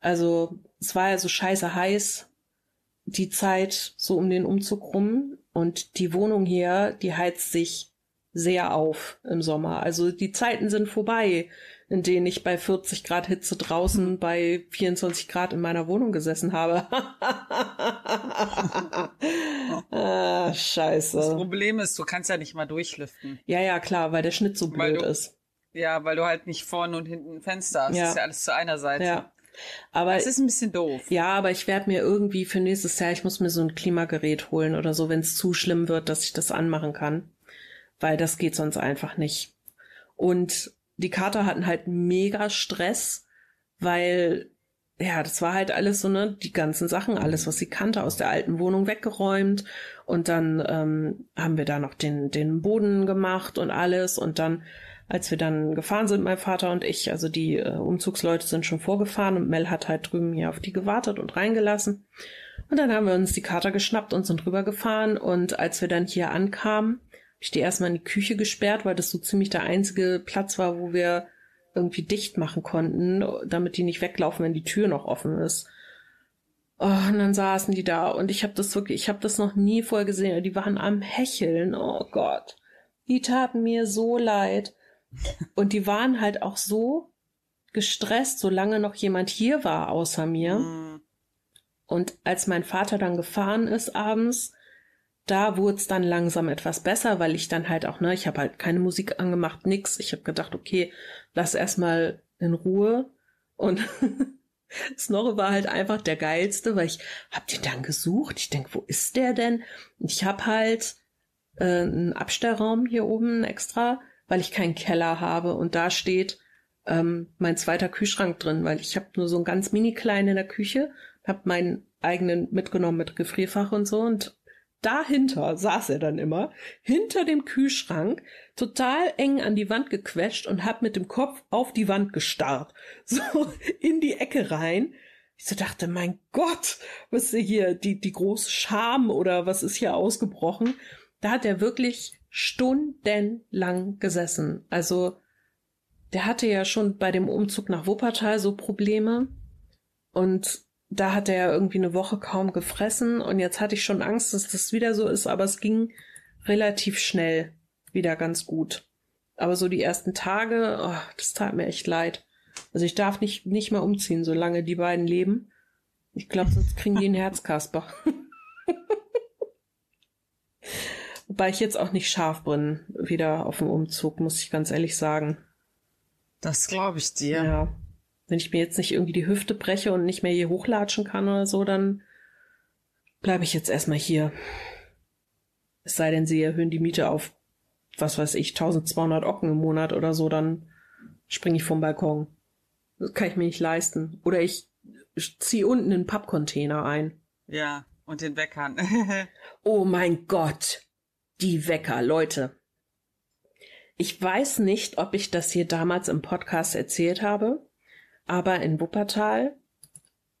Also, es war ja so scheiße heiß die Zeit so um den Umzug rum und die Wohnung hier, die heizt sich sehr auf im Sommer. Also die Zeiten sind vorbei, in denen ich bei 40 Grad Hitze draußen bei 24 Grad in meiner Wohnung gesessen habe. ah, scheiße. Das Problem ist, du kannst ja nicht mal durchlüften. Ja, ja, klar, weil der Schnitt so blöd du, ist. Ja, weil du halt nicht vorne und hinten ein Fenster hast. Ja. Das ist ja alles zu einer Seite. Ja. Aber es ist ein bisschen doof. Ja, aber ich werde mir irgendwie für nächstes Jahr, ich muss mir so ein Klimagerät holen oder so, wenn es zu schlimm wird, dass ich das anmachen kann, weil das geht sonst einfach nicht. Und die Kater hatten halt mega Stress, weil ja, das war halt alles so, ne, die ganzen Sachen, alles, was sie kannte, aus der alten Wohnung weggeräumt. Und dann ähm, haben wir da noch den, den Boden gemacht und alles. Und dann, als wir dann gefahren sind, mein Vater und ich, also die äh, Umzugsleute sind schon vorgefahren und Mel hat halt drüben hier auf die gewartet und reingelassen. Und dann haben wir uns die Kater geschnappt und sind rübergefahren. Und als wir dann hier ankamen, ich die erstmal in die Küche gesperrt, weil das so ziemlich der einzige Platz war, wo wir irgendwie dicht machen konnten, damit die nicht weglaufen, wenn die Tür noch offen ist. Oh, und dann saßen die da und ich habe das wirklich, ich habe das noch nie vorher gesehen. Die waren am Hecheln. Oh Gott. Die taten mir so leid. Und die waren halt auch so gestresst, solange noch jemand hier war außer mir. Mhm. Und als mein Vater dann gefahren ist abends, da wurde es dann langsam etwas besser, weil ich dann halt auch, ne, ich habe halt keine Musik angemacht, nix. Ich habe gedacht, okay, lass erstmal in Ruhe. Und Snorre war halt einfach der geilste, weil ich hab den dann gesucht. Ich denk, wo ist der denn? Ich habe halt äh, einen Abstellraum hier oben extra, weil ich keinen Keller habe und da steht ähm, mein zweiter Kühlschrank drin, weil ich habe nur so einen ganz mini kleinen in der Küche, habe meinen eigenen mitgenommen mit Gefrierfach und so und dahinter saß er dann immer, hinter dem Kühlschrank, total eng an die Wand gequetscht und hat mit dem Kopf auf die Wand gestarrt. So in die Ecke rein. Ich so dachte, mein Gott, was ist hier, die, die große Scham oder was ist hier ausgebrochen? Da hat er wirklich stundenlang gesessen. Also, der hatte ja schon bei dem Umzug nach Wuppertal so Probleme. Und da hat er irgendwie eine Woche kaum gefressen und jetzt hatte ich schon Angst, dass das wieder so ist, aber es ging relativ schnell wieder ganz gut. Aber so die ersten Tage, oh, das tat mir echt leid. Also ich darf nicht, nicht mehr umziehen, solange die beiden leben. Ich glaube, sonst kriegen die einen Herzkasper. Wobei ich jetzt auch nicht scharf bin, wieder auf dem Umzug, muss ich ganz ehrlich sagen. Das glaube ich dir. Ja. Wenn ich mir jetzt nicht irgendwie die Hüfte breche und nicht mehr hier hochlatschen kann oder so, dann bleibe ich jetzt erstmal hier. Es sei denn, sie erhöhen die Miete auf, was weiß ich, 1200 Ocken im Monat oder so, dann springe ich vom Balkon. Das kann ich mir nicht leisten. Oder ich ziehe unten einen Pappcontainer ein. Ja, und den Weckern. oh mein Gott. Die Wecker, Leute. Ich weiß nicht, ob ich das hier damals im Podcast erzählt habe. Aber in Wuppertal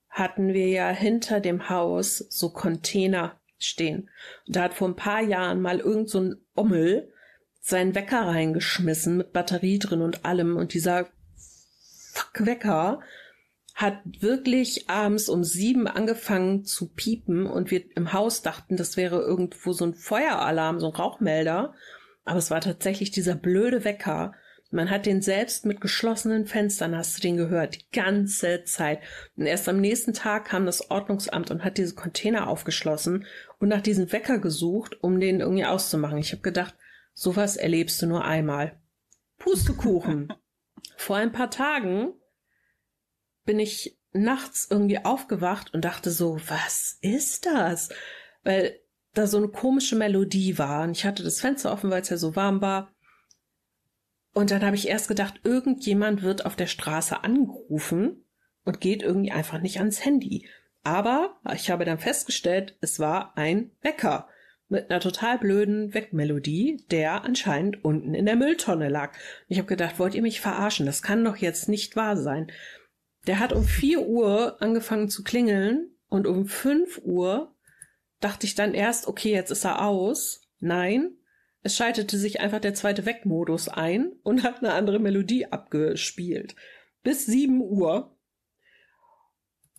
hatten wir ja hinter dem Haus so Container stehen. Und da hat vor ein paar Jahren mal irgend so ein Ommel seinen Wecker reingeschmissen mit Batterie drin und allem. Und dieser Fuck Wecker hat wirklich abends um sieben angefangen zu piepen und wir im Haus dachten, das wäre irgendwo so ein Feueralarm, so ein Rauchmelder. Aber es war tatsächlich dieser blöde Wecker. Man hat den selbst mit geschlossenen Fenstern, hast du den gehört, die ganze Zeit. Und erst am nächsten Tag kam das Ordnungsamt und hat diese Container aufgeschlossen und nach diesem Wecker gesucht, um den irgendwie auszumachen. Ich habe gedacht, sowas erlebst du nur einmal. Pustekuchen. Vor ein paar Tagen bin ich nachts irgendwie aufgewacht und dachte so, was ist das? Weil da so eine komische Melodie war. Und ich hatte das Fenster offen, weil es ja so warm war. Und dann habe ich erst gedacht, irgendjemand wird auf der Straße angerufen und geht irgendwie einfach nicht ans Handy. Aber ich habe dann festgestellt, es war ein Wecker mit einer total blöden Weckmelodie, der anscheinend unten in der Mülltonne lag. Ich habe gedacht, wollt ihr mich verarschen? Das kann doch jetzt nicht wahr sein. Der hat um vier Uhr angefangen zu klingeln und um fünf Uhr dachte ich dann erst, okay, jetzt ist er aus. Nein, es schaltete sich einfach der zweite Weckmodus ein und hat eine andere Melodie abgespielt. Bis sieben Uhr.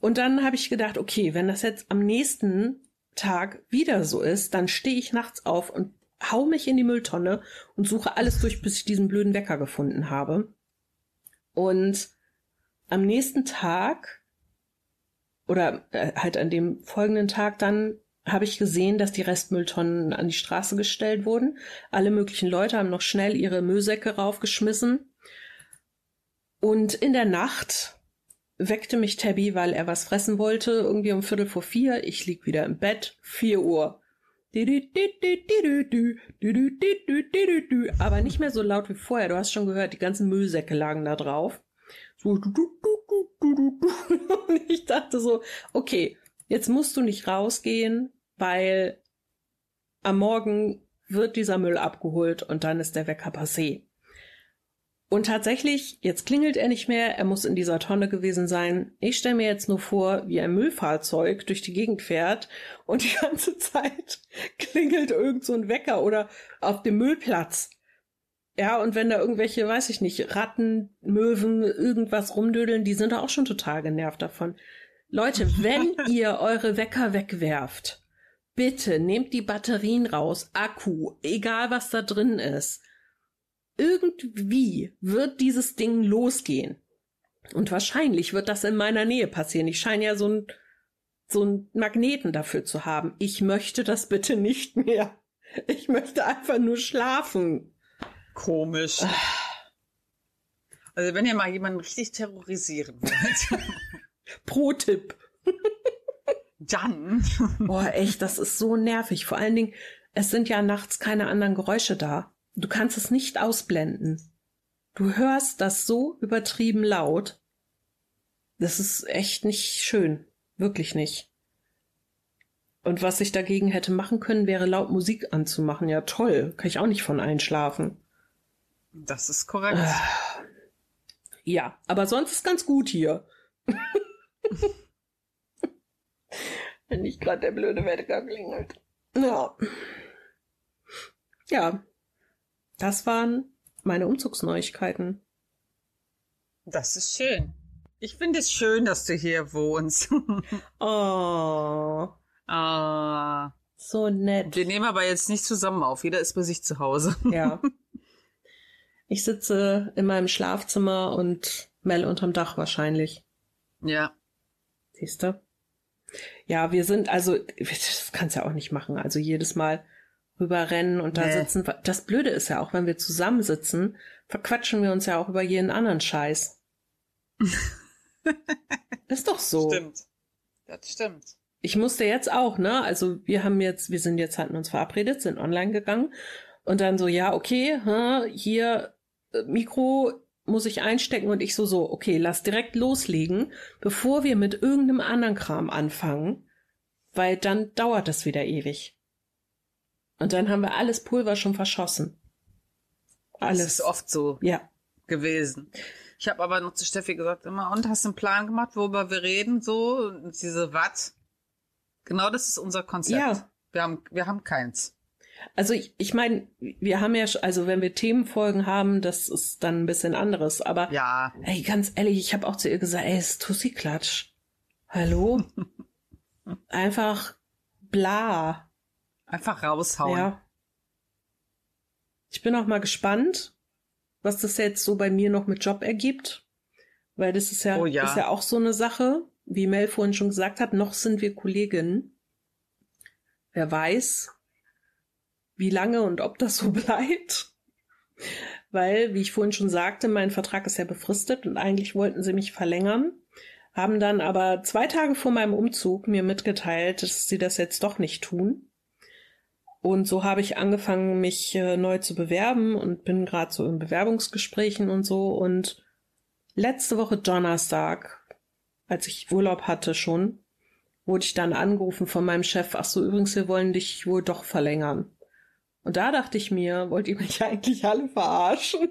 Und dann habe ich gedacht, okay, wenn das jetzt am nächsten Tag wieder so ist, dann stehe ich nachts auf und hau mich in die Mülltonne und suche alles durch, bis ich diesen blöden Wecker gefunden habe. Und am nächsten Tag oder äh, halt an dem folgenden Tag dann habe ich gesehen, dass die Restmülltonnen an die Straße gestellt wurden. Alle möglichen Leute haben noch schnell ihre Müllsäcke raufgeschmissen. Und in der Nacht weckte mich Tabby, weil er was fressen wollte, irgendwie um Viertel vor vier. Ich lieg wieder im Bett, vier Uhr. Aber nicht mehr so laut wie vorher. Du hast schon gehört, die ganzen Müllsäcke lagen da drauf. So, Und ich dachte so, okay, jetzt musst du nicht rausgehen, weil am Morgen wird dieser Müll abgeholt und dann ist der Wecker passé. Und tatsächlich, jetzt klingelt er nicht mehr, er muss in dieser Tonne gewesen sein. Ich stelle mir jetzt nur vor, wie ein Müllfahrzeug durch die Gegend fährt und die ganze Zeit klingelt irgend so ein Wecker oder auf dem Müllplatz. Ja, und wenn da irgendwelche, weiß ich nicht, Ratten, Möwen, irgendwas rumdödeln, die sind da auch schon total genervt davon. Leute, wenn ihr eure Wecker wegwerft, bitte nehmt die Batterien raus, Akku, egal was da drin ist irgendwie wird dieses Ding losgehen. Und wahrscheinlich wird das in meiner Nähe passieren. Ich scheine ja so ein so ein Magneten dafür zu haben. Ich möchte das bitte nicht mehr. Ich möchte einfach nur schlafen. Komisch. Also wenn ihr mal jemanden richtig terrorisieren wollt. Pro-Tipp. Dann. Boah, echt, das ist so nervig. Vor allen Dingen, es sind ja nachts keine anderen Geräusche da. Du kannst es nicht ausblenden. Du hörst das so übertrieben laut. Das ist echt nicht schön. Wirklich nicht. Und was ich dagegen hätte machen können, wäre laut Musik anzumachen. Ja, toll. Kann ich auch nicht von einschlafen. Das ist korrekt. Ja, aber sonst ist ganz gut hier. Wenn nicht gerade der blöde Wetter klingelt. Ja. Ja, das waren meine Umzugsneuigkeiten. Das ist schön. Ich finde es schön, dass du hier wohnst. oh. Ah. So nett. Wir nehmen aber jetzt nicht zusammen auf. Jeder ist bei sich zu Hause. ja. Ich sitze in meinem Schlafzimmer und Mel unterm Dach wahrscheinlich. Ja. Siehst du? Ja, wir sind, also, das kannst ja auch nicht machen. Also jedes Mal, rüberrennen und da nee. sitzen. Das Blöde ist ja auch, wenn wir zusammensitzen, verquatschen wir uns ja auch über jeden anderen Scheiß. ist doch so. Stimmt. Das stimmt. Ich musste jetzt auch, ne? Also wir haben jetzt, wir sind jetzt hatten uns verabredet, sind online gegangen und dann so, ja, okay, hier äh, Mikro muss ich einstecken und ich so, so, okay, lass direkt loslegen, bevor wir mit irgendeinem anderen Kram anfangen, weil dann dauert das wieder ewig. Und dann haben wir alles Pulver schon verschossen. Alles. Das ist oft so ja. gewesen. Ich habe aber noch zu Steffi gesagt, immer, und hast du einen Plan gemacht, worüber wir reden, so, und diese Watt. Genau das ist unser Konzept. Ja. Wir haben, wir haben keins. Also ich, ich meine, wir haben ja, also wenn wir Themenfolgen haben, das ist dann ein bisschen anderes. Aber ja. ey, ganz ehrlich, ich habe auch zu ihr gesagt, ey, ist Tussi Klatsch. Hallo? Einfach bla. Einfach raushauen. Ja. Ich bin auch mal gespannt, was das jetzt so bei mir noch mit Job ergibt. Weil das ist ja, oh ja. ist ja auch so eine Sache, wie Mel vorhin schon gesagt hat, noch sind wir Kolleginnen. Wer weiß, wie lange und ob das so bleibt. Weil, wie ich vorhin schon sagte, mein Vertrag ist ja befristet und eigentlich wollten sie mich verlängern, haben dann aber zwei Tage vor meinem Umzug mir mitgeteilt, dass sie das jetzt doch nicht tun. Und so habe ich angefangen, mich äh, neu zu bewerben und bin gerade so in Bewerbungsgesprächen und so. Und letzte Woche Donnerstag, als ich Urlaub hatte schon, wurde ich dann angerufen von meinem Chef, ach so, übrigens, wir wollen dich wohl doch verlängern. Und da dachte ich mir, wollt ihr mich eigentlich alle verarschen?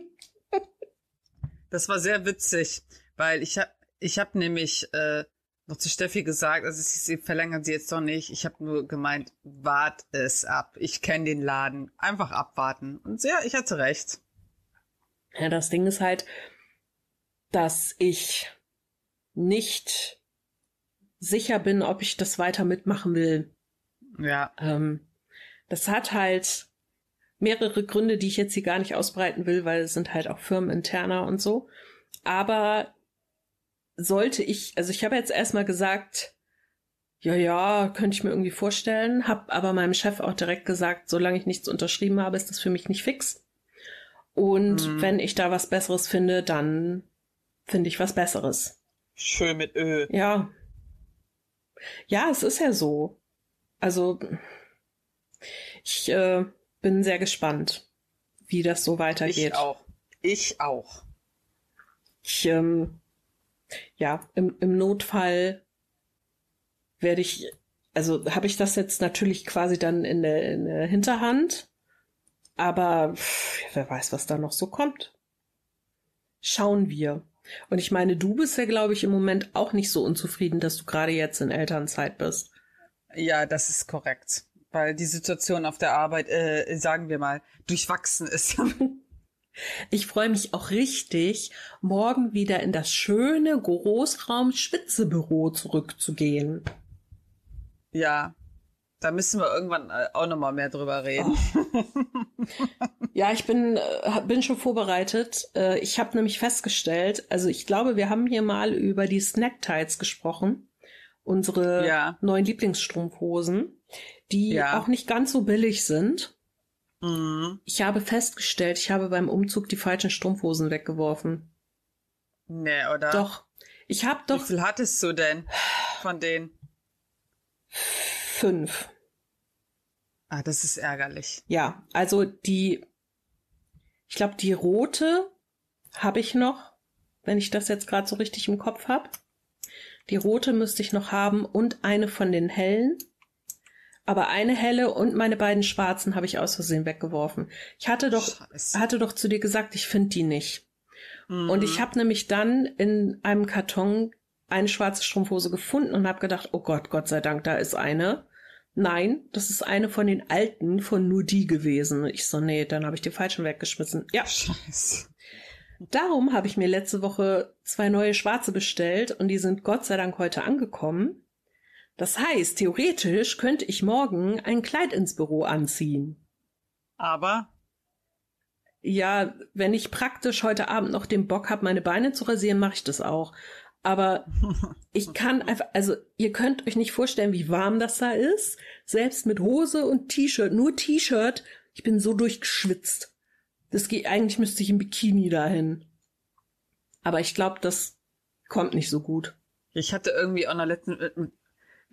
Das war sehr witzig, weil ich habe ich hab nämlich äh, noch zu Steffi gesagt, also sie, verlängern sie jetzt doch nicht. Ich habe nur gemeint, wart es ab. Ich kenne den Laden. Einfach abwarten. Und ja, ich hatte recht. Ja, das Ding ist halt, dass ich nicht sicher bin, ob ich das weiter mitmachen will. Ja. Ähm, das hat halt mehrere Gründe, die ich jetzt hier gar nicht ausbreiten will, weil es sind halt auch firmeninterner und so. Aber sollte ich, also ich habe jetzt erstmal gesagt, ja, ja, könnte ich mir irgendwie vorstellen, habe aber meinem Chef auch direkt gesagt, solange ich nichts unterschrieben habe, ist das für mich nicht fix. Und mhm. wenn ich da was Besseres finde, dann finde ich was Besseres. Schön mit Öl. Ja. Ja, es ist ja so. Also, ich äh, bin sehr gespannt, wie das so weitergeht. Ich auch. Ich auch. Ich ähm, Ja, im, im Notfall werde ich, also habe ich das jetzt natürlich quasi dann in der, in der Hinterhand, aber pff, wer weiß, was da noch so kommt. Schauen wir. Und ich meine, du bist ja, glaube ich, im Moment auch nicht so unzufrieden, dass du gerade jetzt in Elternzeit bist. Ja, das ist korrekt. Weil die Situation auf der Arbeit, äh, sagen wir mal, durchwachsen ist. Ich freue mich auch richtig, morgen wieder in das schöne Großraum-Schwitzebüro zurückzugehen. Ja, da müssen wir irgendwann äh, auch noch mal mehr drüber reden. Oh. ja, ich bin, äh, bin schon vorbereitet. Äh, ich habe nämlich festgestellt, also ich glaube, wir haben hier mal über die Snack Tights gesprochen. Unsere ja. neuen Lieblingsstrumpfhosen, die ja. auch nicht ganz so billig sind. Mhm. Ich habe festgestellt, ich habe beim Umzug die falschen Strumpfhosen weggeworfen. Nee, oder? Doch. Ich habe doch. Wie viel hattest du denn von denen? Fünf. Ah, das ist ärgerlich. Ja, also die, ich glaube, die rote habe ich noch, wenn ich das jetzt gerade so richtig im Kopf habe. Die rote müsste ich noch haben und eine von den hellen. Aber eine helle und meine beiden schwarzen habe ich aus Versehen weggeworfen. Ich hatte doch, Scheiße. hatte doch zu dir gesagt, ich finde die nicht. Mhm. Und ich habe nämlich dann in einem Karton eine schwarze Strumpfhose gefunden und habe gedacht, oh Gott, Gott sei Dank, da ist eine. Nein, das ist eine von den alten von nur die gewesen. Ich so, nee, dann habe ich die falschen weggeschmissen. Ja. Scheiße. Darum habe ich mir letzte Woche zwei neue schwarze bestellt und die sind Gott sei Dank heute angekommen. Das heißt, theoretisch könnte ich morgen ein Kleid ins Büro anziehen. Aber? Ja, wenn ich praktisch heute Abend noch den Bock habe, meine Beine zu rasieren, mache ich das auch. Aber ich kann einfach, also ihr könnt euch nicht vorstellen, wie warm das da ist. Selbst mit Hose und T-Shirt, nur T-Shirt, ich bin so durchgeschwitzt. Das geht, eigentlich müsste ich im Bikini dahin. Aber ich glaube, das kommt nicht so gut. Ich hatte irgendwie auch noch letzten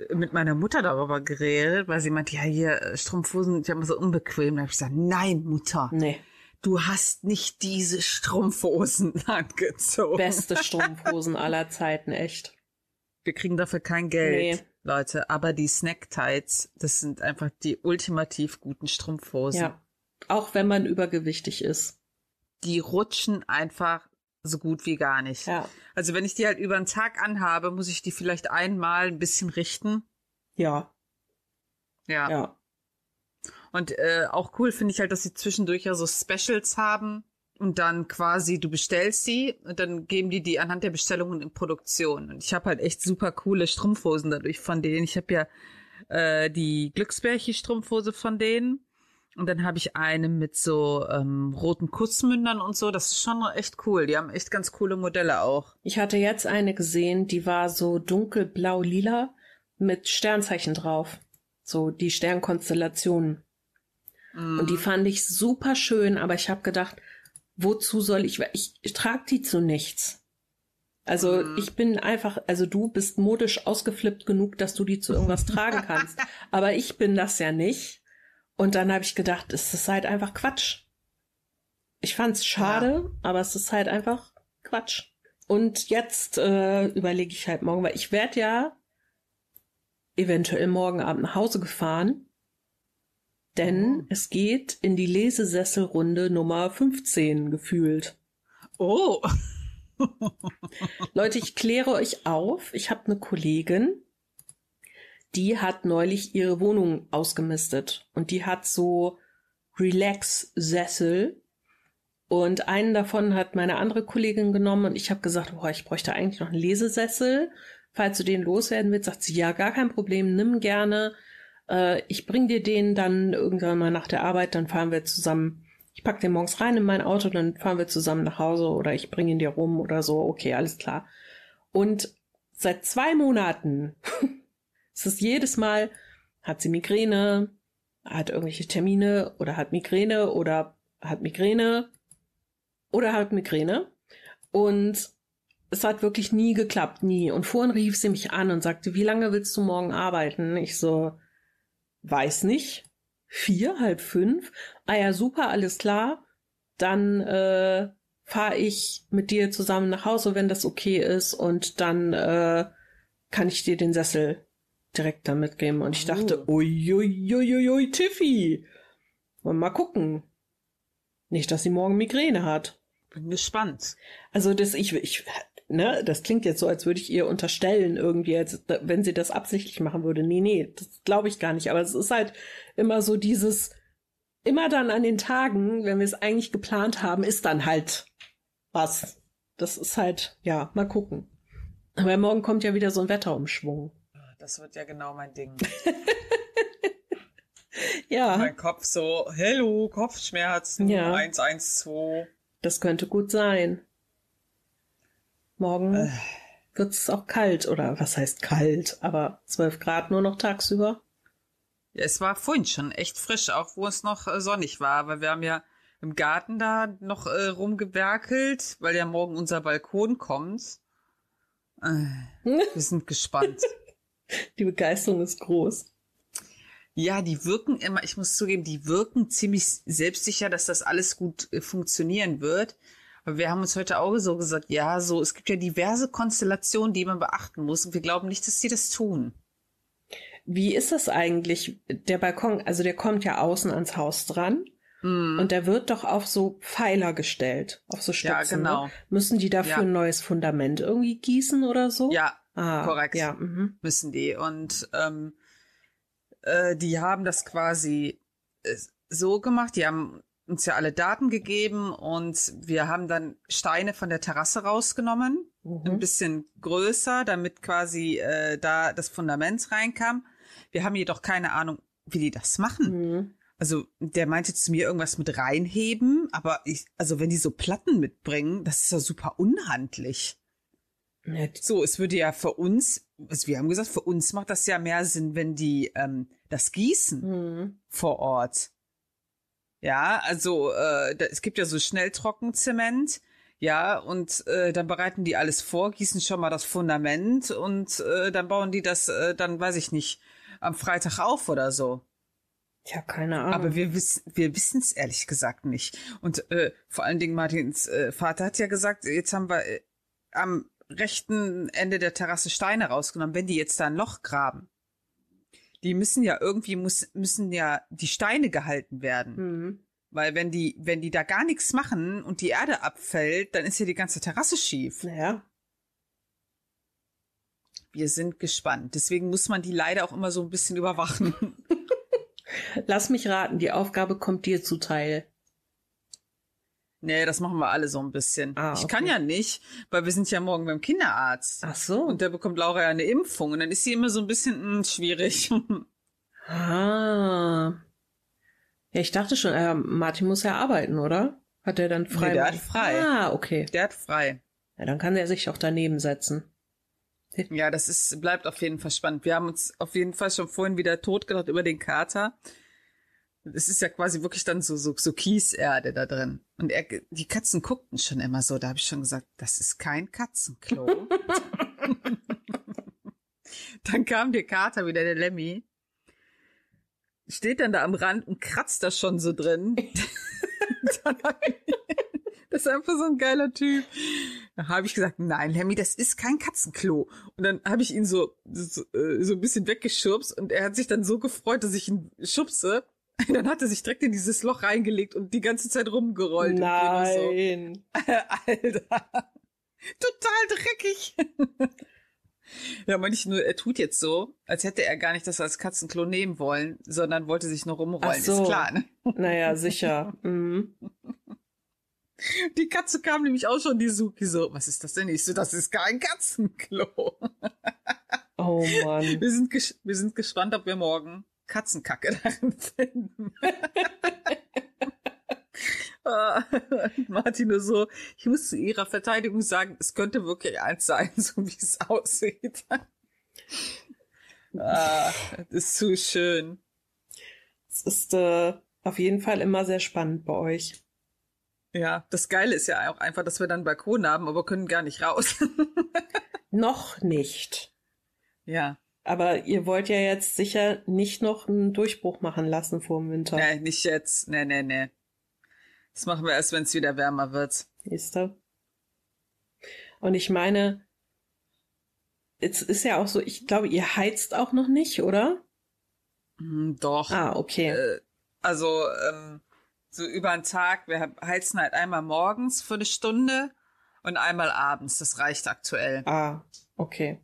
mit, meiner Mutter darüber geredet, weil sie meinte, ja, hier Strumpfhosen, die haben so unbequem. Da habe ich gesagt, nein, Mutter. Nee du hast nicht diese Strumpfhosen angezogen. Beste Strumpfhosen aller Zeiten, echt. Wir kriegen dafür kein Geld, nee. Leute. Aber die Snack Tights, das sind einfach die ultimativ guten Strumpfhosen. Ja. Auch wenn man übergewichtig ist. Die rutschen einfach so gut wie gar nicht. Ja. Also wenn ich die halt über den Tag anhabe, muss ich die vielleicht einmal ein bisschen richten. Ja. Ja. Ja. Und äh, auch cool finde ich halt, dass sie zwischendurch ja so Specials haben und dann quasi du bestellst sie und dann geben die die anhand der Bestellungen in Produktion. Und ich habe halt echt super coole Strumpfhosen dadurch von denen. Ich habe ja äh, die Glücksbärchi-Strumpfhose von denen. Und dann habe ich eine mit so ähm, roten Kussmündern und so. Das ist schon echt cool. Die haben echt ganz coole Modelle auch. Ich hatte jetzt eine gesehen, die war so dunkelblau-lila mit Sternzeichen drauf. So die Sternkonstellationen. Mm. Und die fand ich super schön, aber ich habe gedacht, wozu soll ich, ich, ich trage die zu nichts. Also mm. ich bin einfach, also du bist modisch ausgeflippt genug, dass du die zu irgendwas tragen kannst. Aber ich bin das ja nicht. Und dann habe ich gedacht, es ist halt einfach Quatsch. Ich fand's schade, ja. aber es ist halt einfach Quatsch. Und jetzt äh, überlege ich halt morgen, weil ich werde ja eventuell morgen Abend nach Hause gefahren denn oh. es geht in die Lesesesselrunde Nummer 15 gefühlt. Oh. Leute, ich kläre euch auf. Ich habe eine Kollegin, die hat neulich ihre Wohnung ausgemistet und die hat so Relax-Sessel und einen davon hat meine andere Kollegin genommen und ich habe gesagt, boah, ich bräuchte eigentlich noch einen Lesesessel. Falls du den loswerden willst, sagt sie, ja, gar kein Problem, nimm gerne äh, ich bring dir den dann irgendwann mal nach der Arbeit, dann fahren wir zusammen. Ich pack den morgens rein in mein Auto, dann fahren wir zusammen nach Hause oder ich bringe ihn dir rum oder so. Okay, alles klar. Und seit zwei Monaten ist es jedes Mal, hat sie Migräne, hat irgendwelche Termine oder hat Migräne oder hat Migräne oder hat Migräne. Und es hat wirklich nie geklappt, nie. Und vorhin rief sie mich an und sagte, wie lange willst du morgen arbeiten? Ich so, weiß nicht, vier, halb fünf. Ah ja, super, alles klar. Dann äh, fahre ich mit dir zusammen nach Hause, wenn das okay ist, und dann äh, kann ich dir den Sessel direkt da mitgeben. Und ich dachte, Oh. uiuiuiui, Tiffy. Und mal gucken. Nicht, dass sie morgen Migräne hat. Bin gespannt. Also das, ich, ich, ne, das klingt jetzt so, als würde ich ihr unterstellen, irgendwie, als wenn sie das absichtlich machen würde. Nee, nee, das glaube ich gar nicht. Aber es ist halt immer so dieses, immer dann an den Tagen, wenn wir es eigentlich geplant haben, ist dann halt was. Das ist halt, ja, mal gucken. Aber morgen kommt ja wieder so ein Wetterumschwung. Das wird ja genau mein Ding. Ja, Mein Kopf so, hello, Kopfschmerzen, Ja. 112. das könnte gut sein. Morgen Äh. wird's auch kalt, oder was heißt kalt, aber 12 Grad nur noch tagsüber. Ja, es war vorhin schon echt frisch, auch wo es noch äh, sonnig war, weil wir haben ja im Garten da noch äh, rumgewerkelt, weil ja morgen unser Balkon kommt. Äh, wir sind gespannt. Die Begeisterung ist groß. Ja, die wirken immer, ich muss zugeben, die wirken ziemlich selbstsicher, dass das alles gut äh, funktionieren wird. Aber wir haben uns heute auch so gesagt, ja, so, es gibt ja diverse Konstellationen, die man beachten muss. Und wir glauben nicht, dass sie das tun. Wie ist das eigentlich? Der Balkon, also der kommt ja außen ans Haus dran Hm. und der wird doch auf so Pfeiler gestellt, auf so Stützen. Ja, genau. Ne? Müssen die dafür Ja. ein neues Fundament irgendwie gießen oder so? Ja, ah, korrekt. Ja, mhm. müssen die. Und ähm, äh, die haben das quasi äh, so gemacht. Die haben uns ja alle Daten gegeben und wir haben dann Steine von der Terrasse rausgenommen, ein Mhm. bisschen größer, damit quasi äh, da das Fundament reinkam. Wir haben jedoch keine Ahnung, wie die das machen. Mhm. Also der meinte zu mir irgendwas mit reinheben, aber ich, also wenn die so Platten mitbringen, das ist ja super unhandlich. So, es würde ja für uns, also wir haben gesagt, für uns macht das ja mehr Sinn, wenn die ähm, das gießen Mhm. vor Ort. Ja, also äh, da, es gibt ja so Schnelltrockenzement, ja, und äh, dann bereiten die alles vor, gießen schon mal das Fundament und äh, dann bauen die das äh, dann, weiß ich nicht, am Freitag auf oder so. Tja, keine Ahnung. Aber wir wissen, wir wissen es ehrlich gesagt nicht. Und äh, vor allen Dingen Martins äh, Vater hat ja gesagt, jetzt haben wir äh, am rechten Ende der Terrasse Steine rausgenommen. Wenn die jetzt da ein Loch graben, die müssen ja irgendwie muss, müssen ja die Steine gehalten werden, Mhm. weil wenn die wenn die da gar nichts machen und die Erde abfällt, dann ist ja die ganze Terrasse schief. Naja, Wir sind gespannt. Deswegen muss man die leider auch immer so ein bisschen überwachen. lass mich raten, die Aufgabe kommt dir zuteil. Nee, das machen wir alle so ein bisschen. Ah, Ich okay. kann ja nicht, weil wir sind ja morgen beim Kinderarzt. Ach so. Und da bekommt Laura ja eine Impfung und dann ist sie immer so ein bisschen mh, schwierig. Ah. Ja, ich dachte schon, äh, Martin muss ja arbeiten, oder? Hat er dann frei? Nee, der hat frei. Ah, okay. Der hat frei. Ja, dann kann er sich auch daneben setzen. Ja, das ist, bleibt auf jeden Fall spannend. Wir haben uns auf jeden Fall schon vorhin wieder totgelacht über den Kater. Es ist ja quasi wirklich dann so, so, so Kieserde da drin. Und er, die Katzen guckten schon immer so. Da habe ich schon gesagt, das ist kein Katzenklo. dann kam der Kater wieder, der Lemmy. Steht dann da am Rand und kratzt da schon so drin. das ist einfach so ein geiler Typ. Da habe ich gesagt, nein, Lemmy, das ist kein Katzenklo. Und dann habe ich ihn so, so, äh, so ein bisschen weggeschubst und er hat sich dann so gefreut, dass ich ihn schubse. Dann hat er sich direkt in dieses Loch reingelegt und die ganze Zeit rumgerollt. Nein. so, Alter. Total dreckig. Ja, meine ich nur, er tut jetzt so, als hätte er gar nicht das als Katzenklo nehmen wollen, sondern wollte sich nur rumrollen. Ach so. Ist klar, ne? Naja, sicher. Mhm. Die Katze kam nämlich auch schon, die Suki so, was ist das denn? Ich so, das ist kein Katzenklo. Oh Mann. Wir sind, wir sind gespannt, ob wir morgen Katzenkacke darin finden. Und Martin nur so, ich muss zu ihrer Verteidigung sagen, es könnte wirklich eins sein, so wie es aussieht. ah, das ist zu schön. Es ist äh, auf jeden Fall immer sehr spannend bei euch. Ja, das Geile ist ja auch einfach, dass wir dann einen Balkon haben, aber können gar nicht raus. Noch nicht. ja, Aber ihr wollt ja jetzt sicher nicht noch einen Durchbruch machen lassen vor dem Winter. nee, nicht jetzt. Nee, nee, nee. Das machen wir erst, wenn es wieder wärmer wird. Siehst du? Und ich meine, es ist ja auch so, ich glaube, ihr heizt auch noch nicht, oder? Hm, doch. Ah, okay. Äh, also, ähm, so über den Tag, wir heizen halt einmal morgens für eine Stunde und einmal abends. Das reicht aktuell. Ah, okay.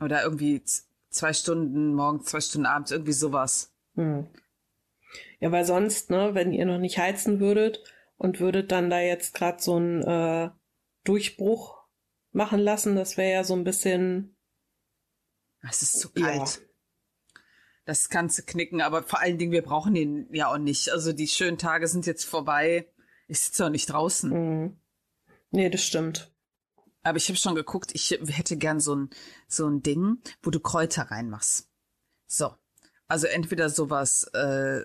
Oder irgendwie zwei Stunden morgens, zwei Stunden abends, irgendwie sowas. Hm. Ja, weil sonst, ne, wenn ihr noch nicht heizen würdet und würdet dann da jetzt gerade so einen äh, Durchbruch machen lassen, das wäre ja so ein bisschen. Es ist zu kalt. Ja. Das kannst du knicken, aber vor allen Dingen, wir brauchen den ja auch nicht. Also die schönen Tage sind jetzt vorbei. Ich sitze auch nicht draußen. Mhm. Nee, das stimmt. Aber ich habe schon geguckt, ich hätte gern so ein, so ein Ding, wo du Kräuter reinmachst. So. Also entweder sowas, äh,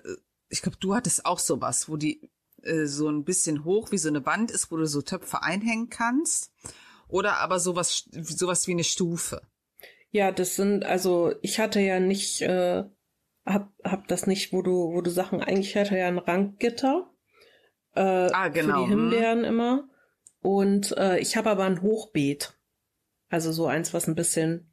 ich glaube, du hattest auch sowas, wo die äh, so ein bisschen hoch wie so eine Wand ist, wo du so Töpfe einhängen kannst. Oder aber sowas, sowas wie eine Stufe. Ja, das sind, also ich hatte ja nicht, äh, hab, hab das nicht, wo du, wo du Sachen, eigentlich hatte ja ein Ranggitter. Äh, ah, genau. Für die genau, Himbeeren hm. immer. Und äh, ich habe aber ein Hochbeet. Also so eins, was ein bisschen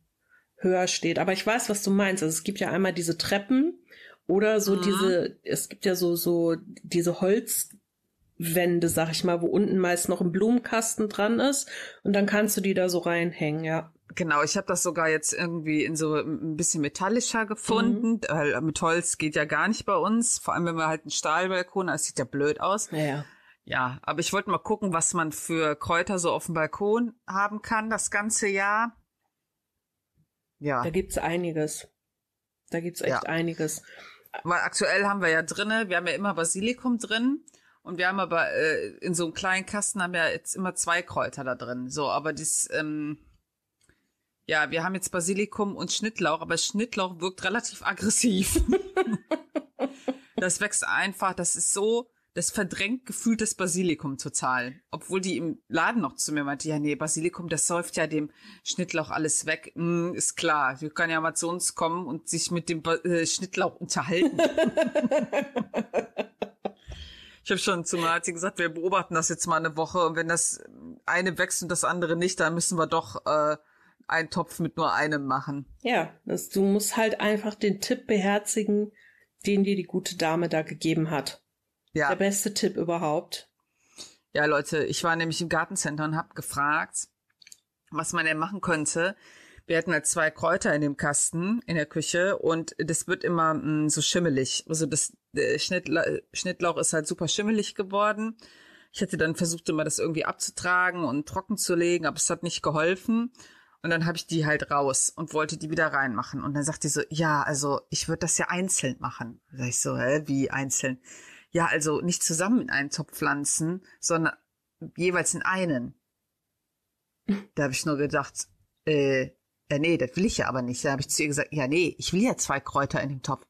höher steht. Aber ich weiß, was du meinst. Also es gibt ja einmal diese Treppen oder so mhm. diese, es gibt ja so, so diese Holzwände, sag ich mal, wo unten meist noch ein Blumenkasten dran ist. Und dann kannst du die da so reinhängen, ja. Genau, ich habe das sogar jetzt irgendwie in so ein bisschen metallischer gefunden. Mhm. Weil mit Holz geht ja gar nicht bei uns. Vor allem, wenn wir halt einen Stahlbalkon, das sieht ja blöd aus. Ja. Ja, aber ich wollte mal gucken, was man für Kräuter so auf dem Balkon haben kann das ganze Jahr. Ja. Da gibt's einiges. Da gibt's echt ja. einiges. Weil aktuell haben wir ja drinne, wir haben ja immer Basilikum drin. Und wir haben aber äh, in so einem kleinen Kasten haben wir jetzt immer zwei Kräuter da drin. So, aber das, ähm, ja, wir haben jetzt Basilikum und Schnittlauch, aber Schnittlauch wirkt relativ aggressiv. das wächst einfach, das ist so, das verdrängt gefühlt das Basilikum total. Obwohl die im Laden noch zu mir meinte, ja, nee, Basilikum, das säuft ja dem Schnittlauch alles weg. Mm, ist klar, wir können ja mal zu uns kommen und sich mit dem ba äh, Schnittlauch unterhalten. ich habe schon zu Martin gesagt, wir beobachten das jetzt mal eine Woche und wenn das eine wächst und das andere nicht, dann müssen wir doch äh, einen Topf mit nur einem machen. Ja, das, du musst halt einfach den Tipp beherzigen, den dir die gute Dame da gegeben hat. Ja. Der beste Tipp überhaupt. Ja, Leute, ich war nämlich im Gartencenter und habe gefragt, was man denn machen könnte. Wir hatten halt zwei Kräuter in dem Kasten in der Küche und das wird immer mh, mm, so schimmelig. Also das Schnittla Schnittlauch ist halt super schimmelig geworden. Ich hätte dann versucht, immer das irgendwie abzutragen und trocken zu legen, aber es hat nicht geholfen. Und dann habe ich die halt raus und wollte die wieder reinmachen. Und dann sagt die so, ja, also ich würde das ja einzeln machen. Da sag ich so, hä, wie einzeln? Ja, also nicht zusammen in einen Topf pflanzen, sondern jeweils in einen. Da habe ich nur gedacht, äh, ja, nee, das will ich ja aber nicht. Da habe ich zu ihr gesagt, ja, nee, ich will ja zwei Kräuter in dem Topf.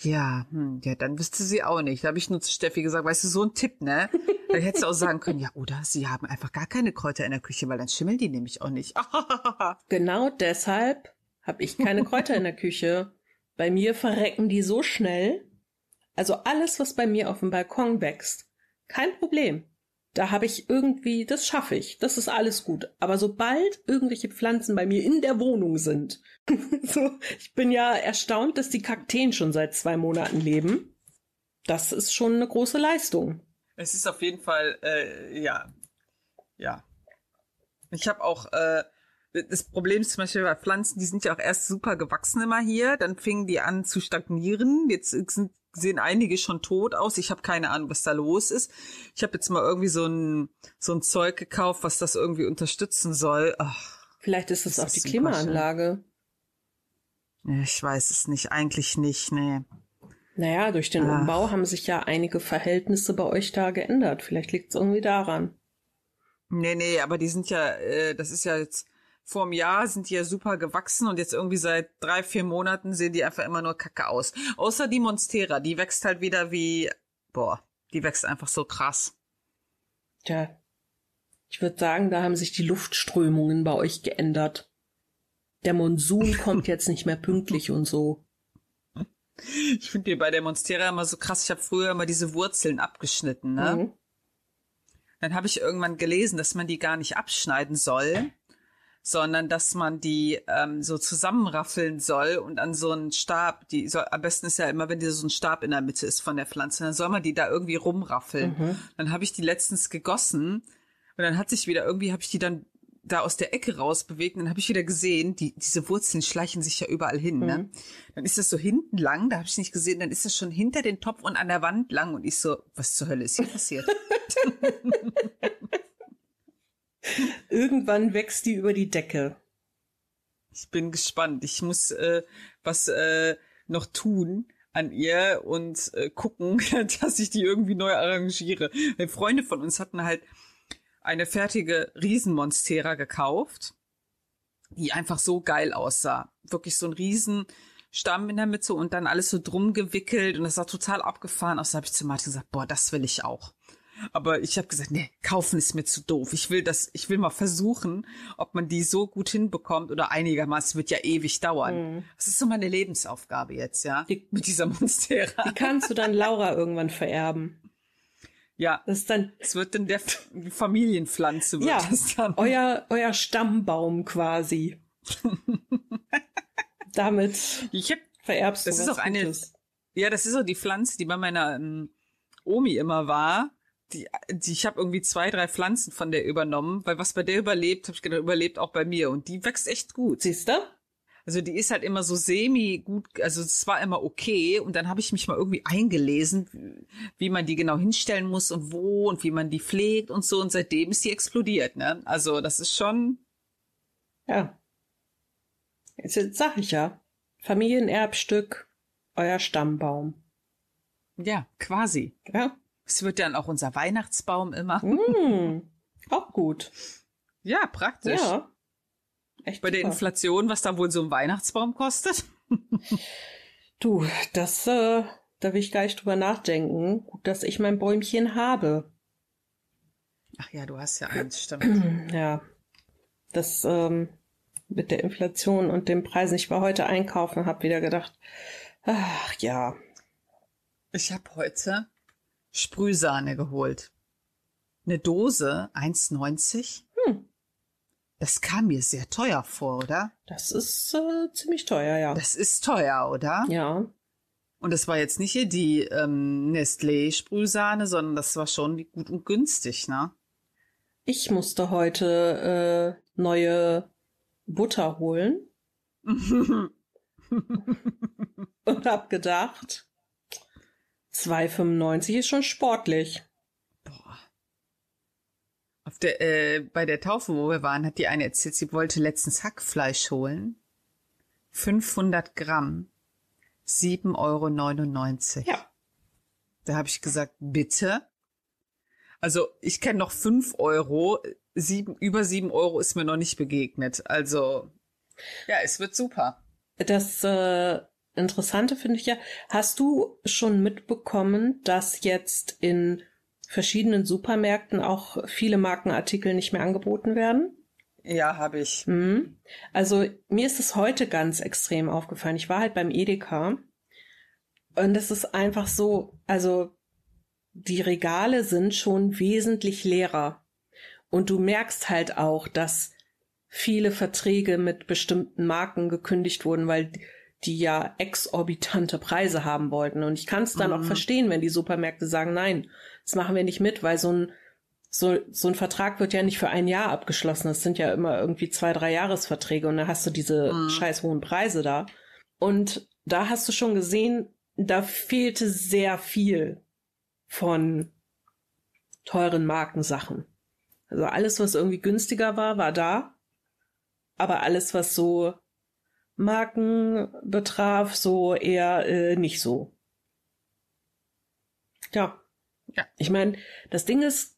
Ja, hm, ja, dann wüsste sie auch nicht. Da habe ich nur zu Steffi gesagt, weißt du, so ein Tipp, ne? Dann hättest du auch sagen können, ja, oder sie haben einfach gar keine Kräuter in der Küche, weil dann schimmeln die nämlich auch nicht. genau deshalb habe ich keine Kräuter in der Küche. Bei mir verrecken die so schnell. Also alles, was bei mir auf dem Balkon wächst, kein Problem. Da habe ich irgendwie, das schaffe ich, das ist alles gut. Aber sobald irgendwelche Pflanzen bei mir in der Wohnung sind, so, ich bin ja erstaunt, dass die Kakteen schon seit zwei Monaten leben. Das ist schon eine große Leistung. Es ist auf jeden Fall, äh, ja, ja. Ich habe auch, äh, das Problem ist zum Beispiel bei Pflanzen, die sind ja auch erst super gewachsen immer hier, dann fingen die an zu stagnieren. Jetzt sind sehen einige schon tot aus. Ich habe keine Ahnung, was da los ist. Ich habe jetzt mal irgendwie so ein so ein Zeug gekauft, was das irgendwie unterstützen soll. Ach, Vielleicht ist es auch die Klimaanlage. Ich weiß es nicht, eigentlich nicht, nee. Naja, durch den Ach. Umbau haben sich ja einige Verhältnisse bei euch da geändert. Vielleicht liegt es irgendwie daran. Nee, nee, aber die sind ja, äh, das ist ja jetzt vor einem Jahr sind die ja super gewachsen und jetzt irgendwie seit drei, vier Monaten sehen die einfach immer nur kacke aus. Außer die Monstera, die wächst halt wieder wie, boah, die wächst einfach so krass. Tja, ich würde sagen, da haben sich die Luftströmungen bei euch geändert. Der Monsun kommt jetzt nicht mehr pünktlich und so. Ich finde die bei der Monstera immer so krass. Ich habe früher immer diese Wurzeln abgeschnitten, ne? Mhm. Dann habe ich irgendwann gelesen, dass man die gar nicht abschneiden soll, sondern dass man die ähm, so zusammenraffeln soll und an so einen Stab, die soll, am besten ist ja immer, wenn dir so ein Stab in der Mitte ist von der Pflanze, dann soll man die da irgendwie rumraffeln. Mhm. Dann habe ich die letztens gegossen und dann hat sich wieder irgendwie, habe ich die dann da aus der Ecke raus bewegt und dann habe ich wieder gesehen, die, diese Wurzeln schleichen sich ja überall hin. Ne? Mhm. Dann ist das so hinten lang, da habe ich nicht gesehen, dann ist das schon hinter den Topf und an der Wand lang und ich so, was zur Hölle ist hier passiert? Irgendwann wächst die über die Decke. Ich bin gespannt. Ich muss äh, was äh, noch tun an ihr und äh, gucken, dass ich die irgendwie neu arrangiere. Weil Freunde von uns hatten halt eine fertige Riesenmonstera gekauft, die einfach so geil aussah. Wirklich so ein Riesenstamm in der Mitte und dann alles so drum gewickelt und das sah total abgefahren aus. Da habe ich zu Martin gesagt, boah, das will ich auch. Aber ich habe gesagt, nee, kaufen ist mir zu doof. Ich will das, ich will mal versuchen, ob man die so gut hinbekommt oder einigermaßen wird ja ewig dauern. Mhm. Das ist so meine Lebensaufgabe jetzt, ja, die, mit dieser Monstera. Die kannst du dann Laura irgendwann vererben. Ja, das ist dann. Es wird dann der Familienpflanze wird ja, das dann. Euer euer Stammbaum quasi. Damit ich hab, vererbst du das ist auch eine. Ja, das ist so die Pflanze, die bei meiner ähm, Omi immer war die, die ich habe irgendwie zwei, drei Pflanzen von der übernommen, weil was bei der überlebt, habe ich gedacht, überlebt auch bei mir und die wächst echt gut. Siehst du? Also die ist halt immer so semi gut, also es war immer okay und dann habe ich mich mal irgendwie eingelesen, wie man die genau hinstellen muss und wo und wie man die pflegt und so und seitdem ist die explodiert, ne? Also das ist schon Ja. Jetzt, jetzt sag ich ja, Familienerbstück, euer Stammbaum. Ja, quasi. Ja. Es wird dann auch unser Weihnachtsbaum immer. Mm, auch gut. Ja, praktisch. Ja. Echt Bei super. der Inflation, was da wohl so ein Weihnachtsbaum kostet? du, das, äh, da will ich gar nicht drüber nachdenken. Gut, dass ich mein Bäumchen habe. Ach ja, du hast ja eins, stimmt. Ja. Das, ähm, mit der Inflation und den Preisen. Ich war heute einkaufen und habe wieder gedacht, ach ja. Ich habe heute Sprühsahne geholt. Eine Dose 1,90? Hm. Das kam mir sehr teuer vor, oder? Das ist äh, ziemlich teuer, ja. Das ist teuer, oder? Ja. Und das war jetzt nicht hier die ähm, Nestlé-Sprühsahne, sondern das war schon gut und günstig, ne? Ich musste heute äh, neue Butter holen. und hab gedacht, 2,95 ist schon sportlich. Boah. Auf der, äh, bei der Taufe, wo wir waren, hat die eine erzählt, sie wollte letztens Hackfleisch holen. 500 Gramm. 7,99 Euro. Ja. Da habe ich gesagt, bitte. Also ich kenne noch 5 Euro. Sieben, über 7 Euro ist mir noch nicht begegnet. Also ja, es wird super. Das äh, Interessante finde ich ja, hast du schon mitbekommen, dass jetzt in verschiedenen Supermärkten auch viele Markenartikel nicht mehr angeboten werden? Ja, habe ich. Mhm. Also mir ist es heute ganz extrem aufgefallen. Ich war halt beim Edeka und es ist einfach so, also die Regale sind schon wesentlich leerer. Und du merkst halt auch, dass viele Verträge mit bestimmten Marken gekündigt wurden, weil die ja exorbitante Preise haben wollten. Und ich kann es dann mhm. auch verstehen, wenn die Supermärkte sagen, nein, das machen wir nicht mit, weil so ein, so, so ein Vertrag wird ja nicht für ein Jahr abgeschlossen. Das sind ja immer irgendwie zwei, drei Jahresverträge und dann hast du diese mhm. scheiß hohen Preise da. Und da hast du schon gesehen, da fehlte sehr viel von teuren Markensachen. Also alles, was irgendwie günstiger war, war da. Aber alles, was so Marken betraf, so eher äh, nicht so. Ja. Ja. Ich meine, das Ding ist,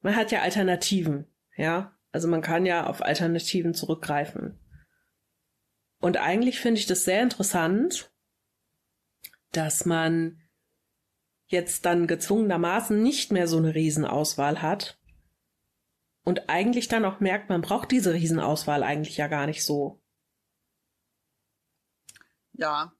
man hat ja Alternativen, ja. Also man kann ja auf Alternativen zurückgreifen. Und eigentlich finde ich das sehr interessant, dass man jetzt dann gezwungenermaßen nicht mehr so eine Riesenauswahl hat. Und eigentlich dann auch merkt, man braucht diese Riesenauswahl eigentlich ja gar nicht so. Ja.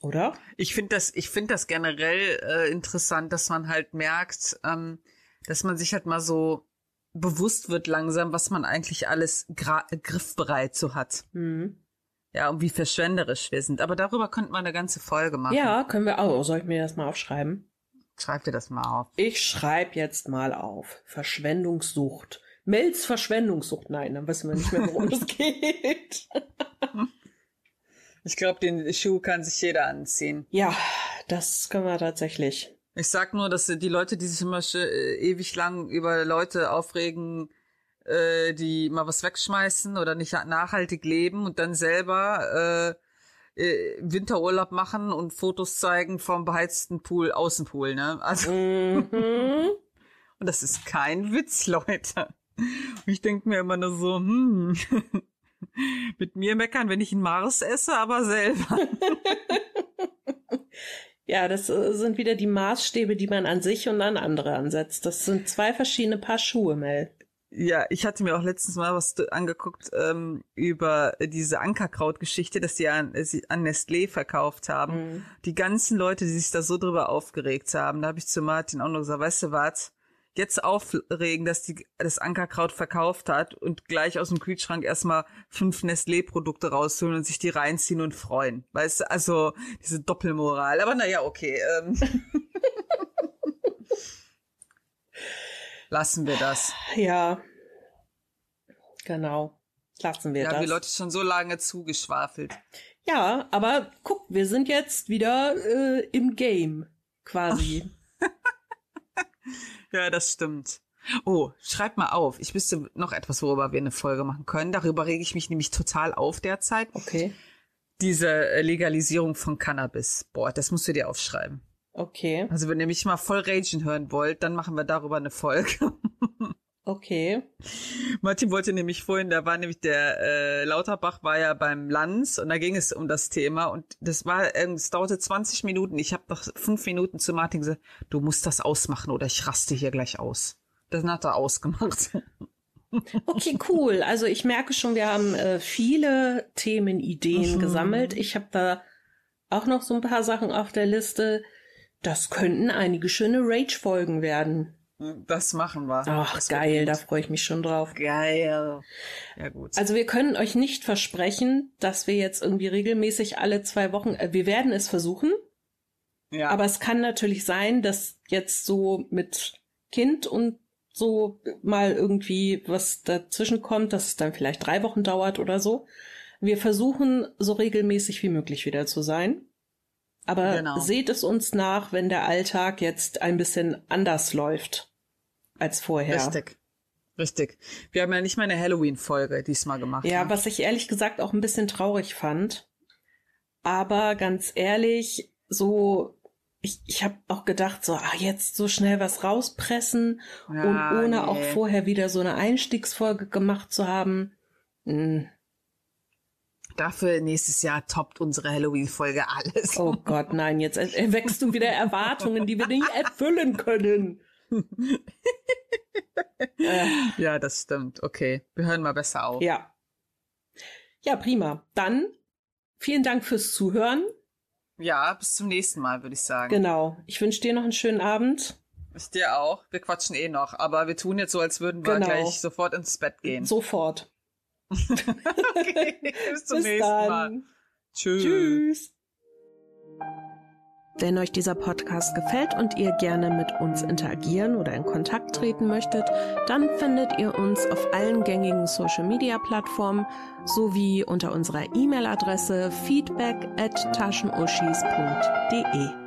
Oder? Ich finde das, ich finde das generell äh, interessant, dass man halt merkt, ähm, Dass man sich halt mal so bewusst wird langsam, was man eigentlich alles griffbereit so hat. Mhm. Ja, und wie verschwenderisch wir sind. Aber darüber könnte man eine ganze Folge machen. Ja, können wir auch. Soll ich mir das mal aufschreiben? Schreib dir das mal auf. Ich schreib jetzt mal auf. Verschwendungssucht. Melz Verschwendungssucht. Nein, dann wissen wir nicht mehr, worum es geht. Ich glaube, den Schuh kann sich jeder anziehen. Ja, das können wir tatsächlich. Ich sag nur, dass die Leute, die sich immer äh, ewig lang über Leute aufregen, äh, die mal was wegschmeißen oder nicht nachhaltig leben und dann selber äh, äh, Winterurlaub machen und Fotos zeigen vom beheizten Pool, Außenpool, ne? Also mhm. und das ist kein Witz, Leute. Und ich denke mir immer nur so, hm, mit mir meckern, wenn ich einen Mars esse, aber selber. Ja, das äh, sind wieder die Maßstäbe, die man an sich und an andere ansetzt. Das sind zwei verschiedene Paar Schuhe, Mel. Ja, ich hatte mir auch letztens mal was angeguckt ähm, über diese Ankerkraut-Geschichte, dass die an, äh, an Nestlé verkauft haben. Mhm. Die ganzen Leute, die sich da so drüber aufgeregt haben, da habe ich zu Martin auch noch gesagt, weißt du was, jetzt aufregen, dass die das Ankerkraut verkauft hat und gleich aus dem Kühlschrank erstmal fünf Nestlé-Produkte rausholen und sich die reinziehen und freuen. Weißt du, also diese Doppelmoral. Aber naja, okay. Ähm. Lassen wir das. Ja. Genau. Lassen wir ja, das. Ja, die Leute schon so lange zugeschwafelt. Ja, aber guck, wir sind jetzt wieder äh, im Game quasi. ja, das stimmt. Oh, schreib mal auf. Ich wüsste noch etwas, worüber wir eine Folge machen können. Darüber rege ich mich nämlich total auf derzeit. Okay. Diese äh, Legalisierung von Cannabis. Boah, das musst du dir aufschreiben. Okay. Also wenn ihr mich mal voll ragen hören wollt, dann machen wir darüber eine Folge. Okay. Martin wollte nämlich vorhin, da war nämlich der äh, Lauterbach war ja beim Lanz und da ging es um das Thema und das war, äh, es dauerte 20 Minuten. Ich habe noch fünf Minuten zu Martin gesagt, du musst das ausmachen oder ich raste hier gleich aus. Das hat er ausgemacht. Okay, cool. Also ich merke schon, wir haben äh, viele Themenideen mhm. gesammelt. Ich habe da auch noch so ein paar Sachen auf der Liste. Das könnten einige schöne Rage-Folgen werden. Das machen wir. Ach, das geil, da freue ich mich schon drauf. Geil. Ja, gut. Also wir können euch nicht versprechen, dass wir jetzt irgendwie regelmäßig alle zwei Wochen, äh, wir werden es versuchen. Ja. Aber es kann natürlich sein, dass jetzt so mit Kind und so mal irgendwie was dazwischen kommt, dass es dann vielleicht drei Wochen dauert oder so. Wir versuchen so regelmäßig wie möglich wieder zu sein. Aber genau. seht es uns nach, wenn der Alltag jetzt ein bisschen anders läuft als vorher. Richtig. Richtig. Wir haben ja nicht mal eine Halloween-Folge diesmal gemacht. Ja, ne? was ich ehrlich gesagt auch ein bisschen traurig fand. Aber ganz ehrlich, so, ich, ich habe auch gedacht, so, ah, jetzt so schnell was rauspressen ja, und ohne nee. auch vorher wieder so eine Einstiegsfolge gemacht zu haben. Mh, hm, Dafür nächstes Jahr toppt unsere Halloween-Folge alles. Oh Gott, nein, jetzt erweckst du wieder Erwartungen, die wir nicht erfüllen können. ja, das stimmt. Okay, wir hören mal besser auf. Ja. Ja, prima. Dann vielen Dank fürs Zuhören. Ja, bis zum nächsten Mal, würde ich sagen. Genau. Ich wünsche dir noch einen schönen Abend. Ich dir auch. Wir quatschen eh noch, aber wir tun jetzt so, als würden wir genau. gleich sofort ins Bett gehen. Sofort. okay, bis zum bis nächsten dann. Mal. Tschüss. Tschüss. Wenn euch dieser Podcast gefällt und ihr gerne mit uns interagieren oder in Kontakt treten möchtet, dann findet ihr uns auf allen gängigen Social Media Plattformen sowie unter unserer E-Mail-Adresse feedback at taschenuschis.de.